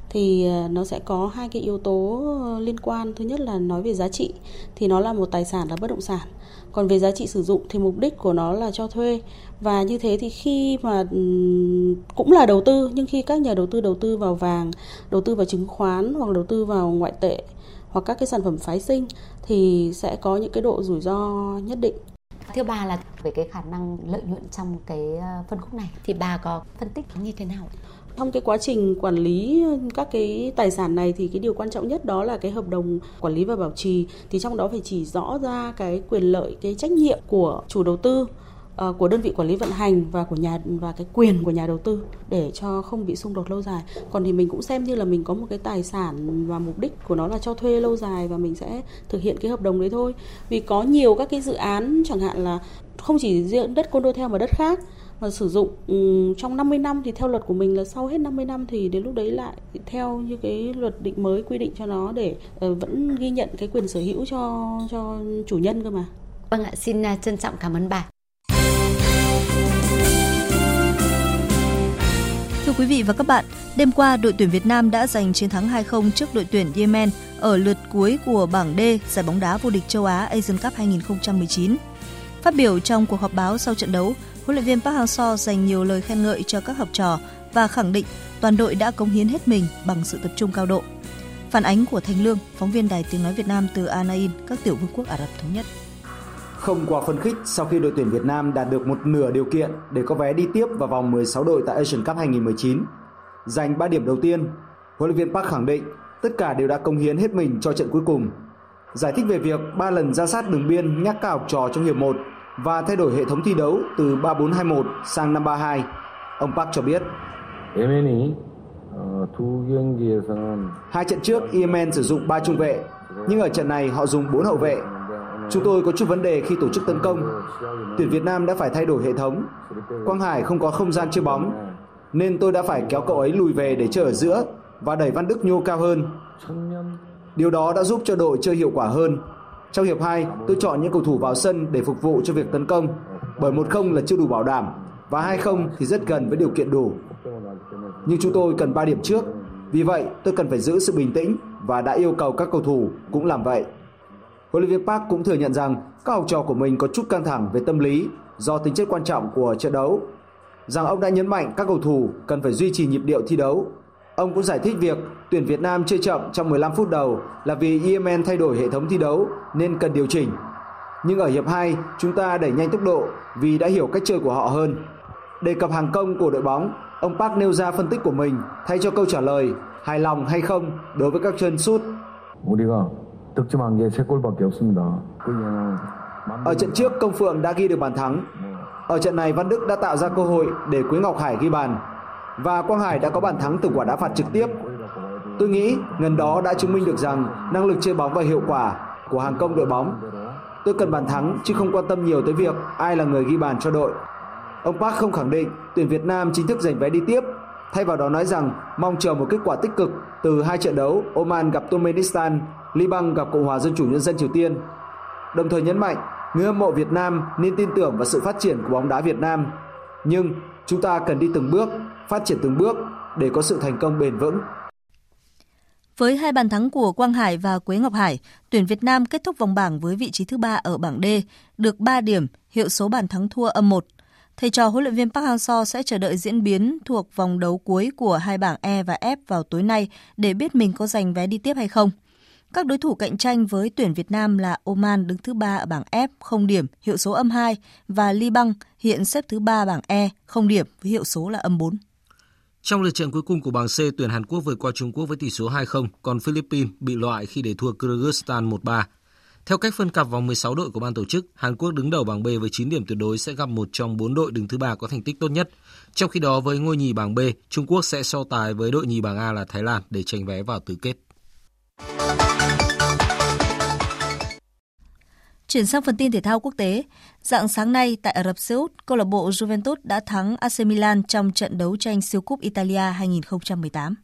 thì ờ, nó sẽ có hai cái yếu tố liên quan. Thứ nhất là nói về giá trị thì nó là một tài sản là bất động sản còn về giá trị sử dụng thì mục đích của nó là cho thuê. Và như thế thì khi mà cũng là đầu tư, nhưng khi các nhà đầu tư đầu tư vào vàng, đầu tư vào chứng khoán hoặc đầu tư vào ngoại tệ hoặc các cái sản phẩm phái sinh thì sẽ có những cái độ rủi ro nhất định. Thưa bà là về cái khả năng lợi nhuận trong cái ờ, phân khúc này thì bà có phân tích như thế nào trong cái quá trình quản lý các cái tài sản này thì cái điều quan trọng nhất đó là cái hợp đồng quản lý và bảo trì thì trong đó phải chỉ rõ ra cái quyền lợi, cái trách nhiệm của chủ đầu tư ờ, của đơn vị quản lý vận hành và của nhà, và cái quyền của nhà đầu tư để cho không bị xung đột lâu dài. Còn thì mình cũng xem như là mình có một cái tài sản và mục đích của nó là cho thuê lâu dài và mình sẽ thực hiện cái hợp đồng đấy thôi. Vì có nhiều các cái dự án, chẳng hạn là không chỉ riêng đất condo theo mà đất khác mà sử dụng um, trong 50 năm thì theo luật của mình là sau hết 50 năm thì đến lúc đấy lại theo như cái luật định mới quy định cho nó để uh, vẫn ghi nhận cái quyền sở hữu cho cho chủ nhân cơ mà. Vâng ạ, xin uh, trân trọng cảm ơn bà. Thưa quý vị và các bạn, đêm qua đội tuyển Việt Nam đã giành chiến thắng 2-0 trước đội tuyển Yemen ở lượt cuối của bảng D giải bóng đá vô địch châu Á Asian Cup 2019. Phát biểu trong cuộc họp báo sau trận đấu, huấn luyện viên Park Hang-seo dành nhiều lời khen ngợi cho các học trò và khẳng định toàn đội đã cống hiến hết mình bằng sự tập trung cao độ. Phản ánh của Thành Lương, phóng viên Đài Tiếng Nói Việt Nam từ Anain, các tiểu vương quốc Ả Rập Thống Nhất. không quá phấn khích sau khi đội tuyển Việt Nam đạt được một nửa điều kiện để có vé đi tiếp vào vòng 16 đội tại Asian Cup 2019. Giành 3 điểm đầu tiên, huấn luyện viên Park khẳng định tất cả đều đã công hiến hết mình cho trận cuối cùng. Giải thích về việc 3 lần ra sát đường biên nhắc các học trò trong hiệp 1 và thay đổi hệ thống thi đấu từ 3-4-2-1 sang 5-3-2, ông Park cho biết. Hai trận trước, Yemen sử dụng 3 trung vệ, nhưng ở trận này họ dùng 4 hậu vệ. Chúng tôi có chút vấn đề khi tổ chức tấn công. Tuyển Việt Nam đã phải thay đổi hệ thống. Quang Hải không có không gian chơi bóng, nên tôi đã phải kéo cậu ấy lùi về để chơi ở giữa và đẩy Văn Đức nhô cao hơn. Điều đó đã giúp cho đội chơi hiệu quả hơn. Trong hiệp 2, tôi chọn những cầu thủ vào sân để phục vụ cho việc tấn công, bởi 1-0 là chưa đủ bảo đảm và 2-0 thì rất gần với điều kiện đủ. Nhưng chúng tôi cần 3 điểm trước, vì vậy tôi cần phải giữ sự bình tĩnh và đã yêu cầu các cầu thủ cũng làm vậy. Huấn luyện viên Park cũng thừa nhận rằng các học trò của mình có chút căng thẳng về tâm lý do tính chất quan trọng của trận đấu. Rằng ông đã nhấn mạnh các cầu thủ cần phải duy trì nhịp điệu thi đấu. Ông cũng giải thích việc tuyển Việt Nam chơi chậm trong 15 phút đầu là vì Yemen thay đổi hệ thống thi đấu nên cần điều chỉnh. Nhưng ở hiệp 2, chúng ta đẩy nhanh tốc độ vì đã hiểu cách chơi của họ hơn. Đề cập hàng công của đội bóng, ông Park nêu ra phân tích của mình thay cho câu trả lời hài lòng hay không đối với các chân sút. Ở trận trước, Công Phượng đã ghi được bàn thắng. Ở trận này, Văn Đức đã tạo ra cơ hội để Quế Ngọc Hải ghi bàn và Quang Hải đã có bàn thắng từ quả đá phạt trực tiếp. Tôi nghĩ gần đó đã chứng minh được rằng năng lực chơi bóng và hiệu quả của hàng công đội bóng. Tôi cần bàn thắng chứ không quan tâm nhiều tới việc ai là người ghi bàn cho đội. Ông Park không khẳng định tuyển Việt Nam chính thức giành vé đi tiếp thay vào đó nói rằng mong chờ một kết quả tích cực từ hai trận đấu Oman gặp Turkmenistan, Liban gặp Cộng hòa Dân chủ Nhân dân Triều Tiên. Đồng thời nhấn mạnh người hâm mộ Việt Nam nên tin tưởng vào sự phát triển của bóng đá Việt Nam. Nhưng chúng ta cần đi từng bước, phát triển từng bước để có sự thành công bền vững. Với hai bàn thắng của Quang Hải và Quế Ngọc Hải, tuyển Việt Nam kết thúc vòng bảng với vị trí thứ ba ở bảng D, được 3 điểm, hiệu số bàn thắng thua âm 1. Thầy trò huấn luyện viên Park Hang-seo sẽ chờ đợi diễn biến thuộc vòng đấu cuối của hai bảng E và F vào tối nay để biết mình có giành vé đi tiếp hay không. Các đối thủ cạnh tranh với tuyển Việt Nam là Oman đứng thứ ba ở bảng F, không điểm, hiệu số âm 2 và Liban hiện xếp thứ ba bảng E, không điểm với hiệu số là âm 4. Trong lượt trận cuối cùng của bảng C, tuyển Hàn Quốc vượt qua Trung Quốc với tỷ số 2-0, còn Philippines bị loại khi để thua Kyrgyzstan 1-3. Theo cách phân cặp vòng 16 đội của ban tổ chức, Hàn Quốc đứng đầu bảng B với 9 điểm tuyệt đối sẽ gặp một trong 4 đội đứng thứ ba có thành tích tốt nhất. Trong khi đó với ngôi nhì bảng B, Trung Quốc sẽ so tài với đội nhì bảng A là Thái Lan để tranh vé vào tứ kết. Chuyển sang phần tin thể thao quốc tế, dạng sáng nay tại Ả Rập Xê Út, câu lạc bộ Juventus đã thắng AC Milan trong trận đấu tranh siêu cúp Italia 2018.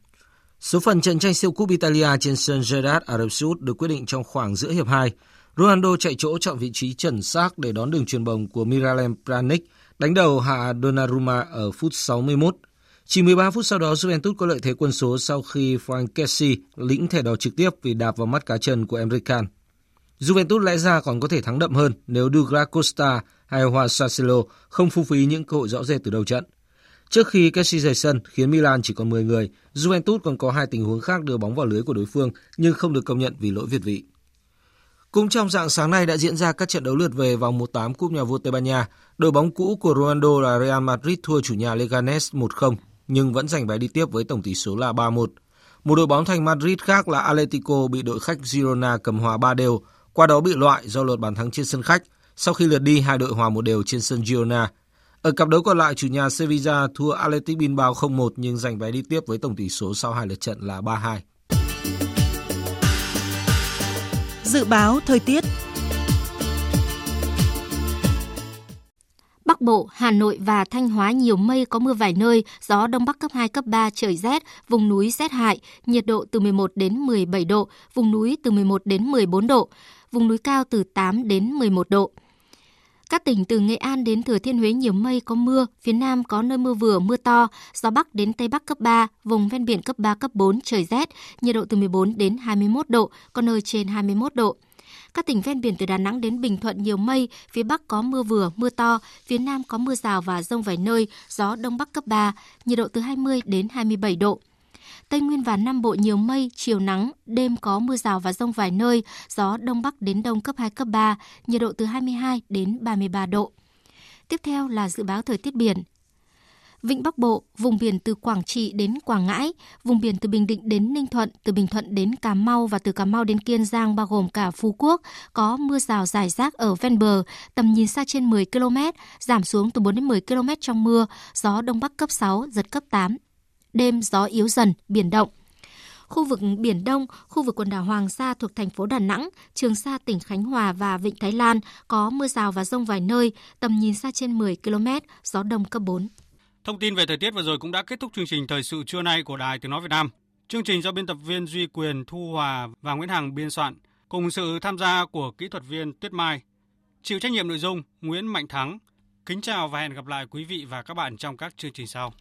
Số phận trận tranh siêu cúp Italia trên sân Jeddah Ả Rập Xê Út được quyết định trong khoảng giữa hiệp 2. Ronaldo chạy chỗ chọn vị trí chuẩn xác để đón đường truyền bóng của Miralem Pjanic, đánh đầu hạ Donnarumma ở phút 61. Chỉ 13 phút sau đó, Juventus có lợi thế quân số sau khi Frank Kessie lĩnh thẻ đỏ trực tiếp vì đạp vào mắt cá chân của Emre Can. Juventus lẽ ra còn có thể thắng đậm hơn nếu Douglas Costa hay Juan Sassuolo không phung phí những cơ hội rõ rệt từ đầu trận. Trước khi Kessi rời sân khiến Milan chỉ còn 10 người, Juventus còn có hai tình huống khác đưa bóng vào lưới của đối phương nhưng không được công nhận vì lỗi việt vị. Cũng trong dạng sáng nay đã diễn ra các trận đấu lượt về vòng 1/8 Cúp Nhà vua Tây Ban Nha. Đội bóng cũ của Ronaldo là Real Madrid thua chủ nhà Leganes 1-0 nhưng vẫn giành vé đi tiếp với tổng tỷ số là 3-1. Một đội bóng thành Madrid khác là Atletico bị đội khách Girona cầm hòa 3 đều, qua đó bị loại do lượt bàn thắng trên sân khách sau khi lượt đi hai đội hòa một đều trên sân Girona. Ở cặp đấu còn lại, chủ nhà Sevilla thua Athletic Bilbao 0-1 nhưng giành vé đi tiếp với tổng tỷ số sau hai lượt trận là 3-2. Dự báo thời tiết Bắc Bộ, Hà Nội và Thanh Hóa nhiều mây có mưa vài nơi, gió Đông Bắc cấp 2, cấp 3, trời rét, vùng núi rét hại, nhiệt độ từ 11 đến 17 độ, vùng núi từ 11 đến 14 độ, vùng núi cao từ 8 đến 11 độ. Các tỉnh từ Nghệ An đến Thừa Thiên Huế nhiều mây có mưa, phía Nam có nơi mưa vừa, mưa to, gió Bắc đến Tây Bắc cấp 3, vùng ven biển cấp 3, cấp 4, trời rét, nhiệt độ từ 14 đến 21 độ, có nơi trên 21 độ. Các tỉnh ven biển từ Đà Nẵng đến Bình Thuận nhiều mây, phía Bắc có mưa vừa, mưa to, phía Nam có mưa rào và rông vài nơi, gió Đông Bắc cấp 3, nhiệt độ từ 20 đến 27 độ. Tây Nguyên và Nam Bộ nhiều mây, chiều nắng, đêm có mưa rào và rông vài nơi, gió đông bắc đến đông cấp 2, cấp 3, nhiệt độ từ 22 đến 33 độ. Tiếp theo là dự báo thời tiết biển. Vịnh Bắc Bộ, vùng biển từ Quảng Trị đến Quảng Ngãi, vùng biển từ Bình Định đến Ninh Thuận, từ Bình Thuận đến Cà Mau và từ Cà Mau đến Kiên Giang bao gồm cả Phú Quốc, có mưa rào rải rác ở ven bờ, tầm nhìn xa trên 10 km, giảm xuống từ 4 đến 10 km trong mưa, gió Đông Bắc cấp 6, giật cấp 8. Đêm gió yếu dần, biển động. Khu vực Biển Đông, khu vực quần đảo Hoàng Sa thuộc thành phố Đà Nẵng, Trường Sa tỉnh Khánh Hòa và Vịnh Thái Lan có mưa rào và rông vài nơi, tầm nhìn xa trên 10 km, gió đông cấp 4. Thông tin về thời tiết vừa rồi cũng đã kết thúc chương trình thời sự trưa nay của Đài Tiếng nói Việt Nam. Chương trình do biên tập viên Duy Quyền, Thu Hòa và Nguyễn Hằng biên soạn, cùng sự tham gia của kỹ thuật viên Tuyết Mai. Chịu trách nhiệm nội dung Nguyễn Mạnh Thắng. Kính chào và hẹn gặp lại quý vị và các bạn trong các chương trình sau.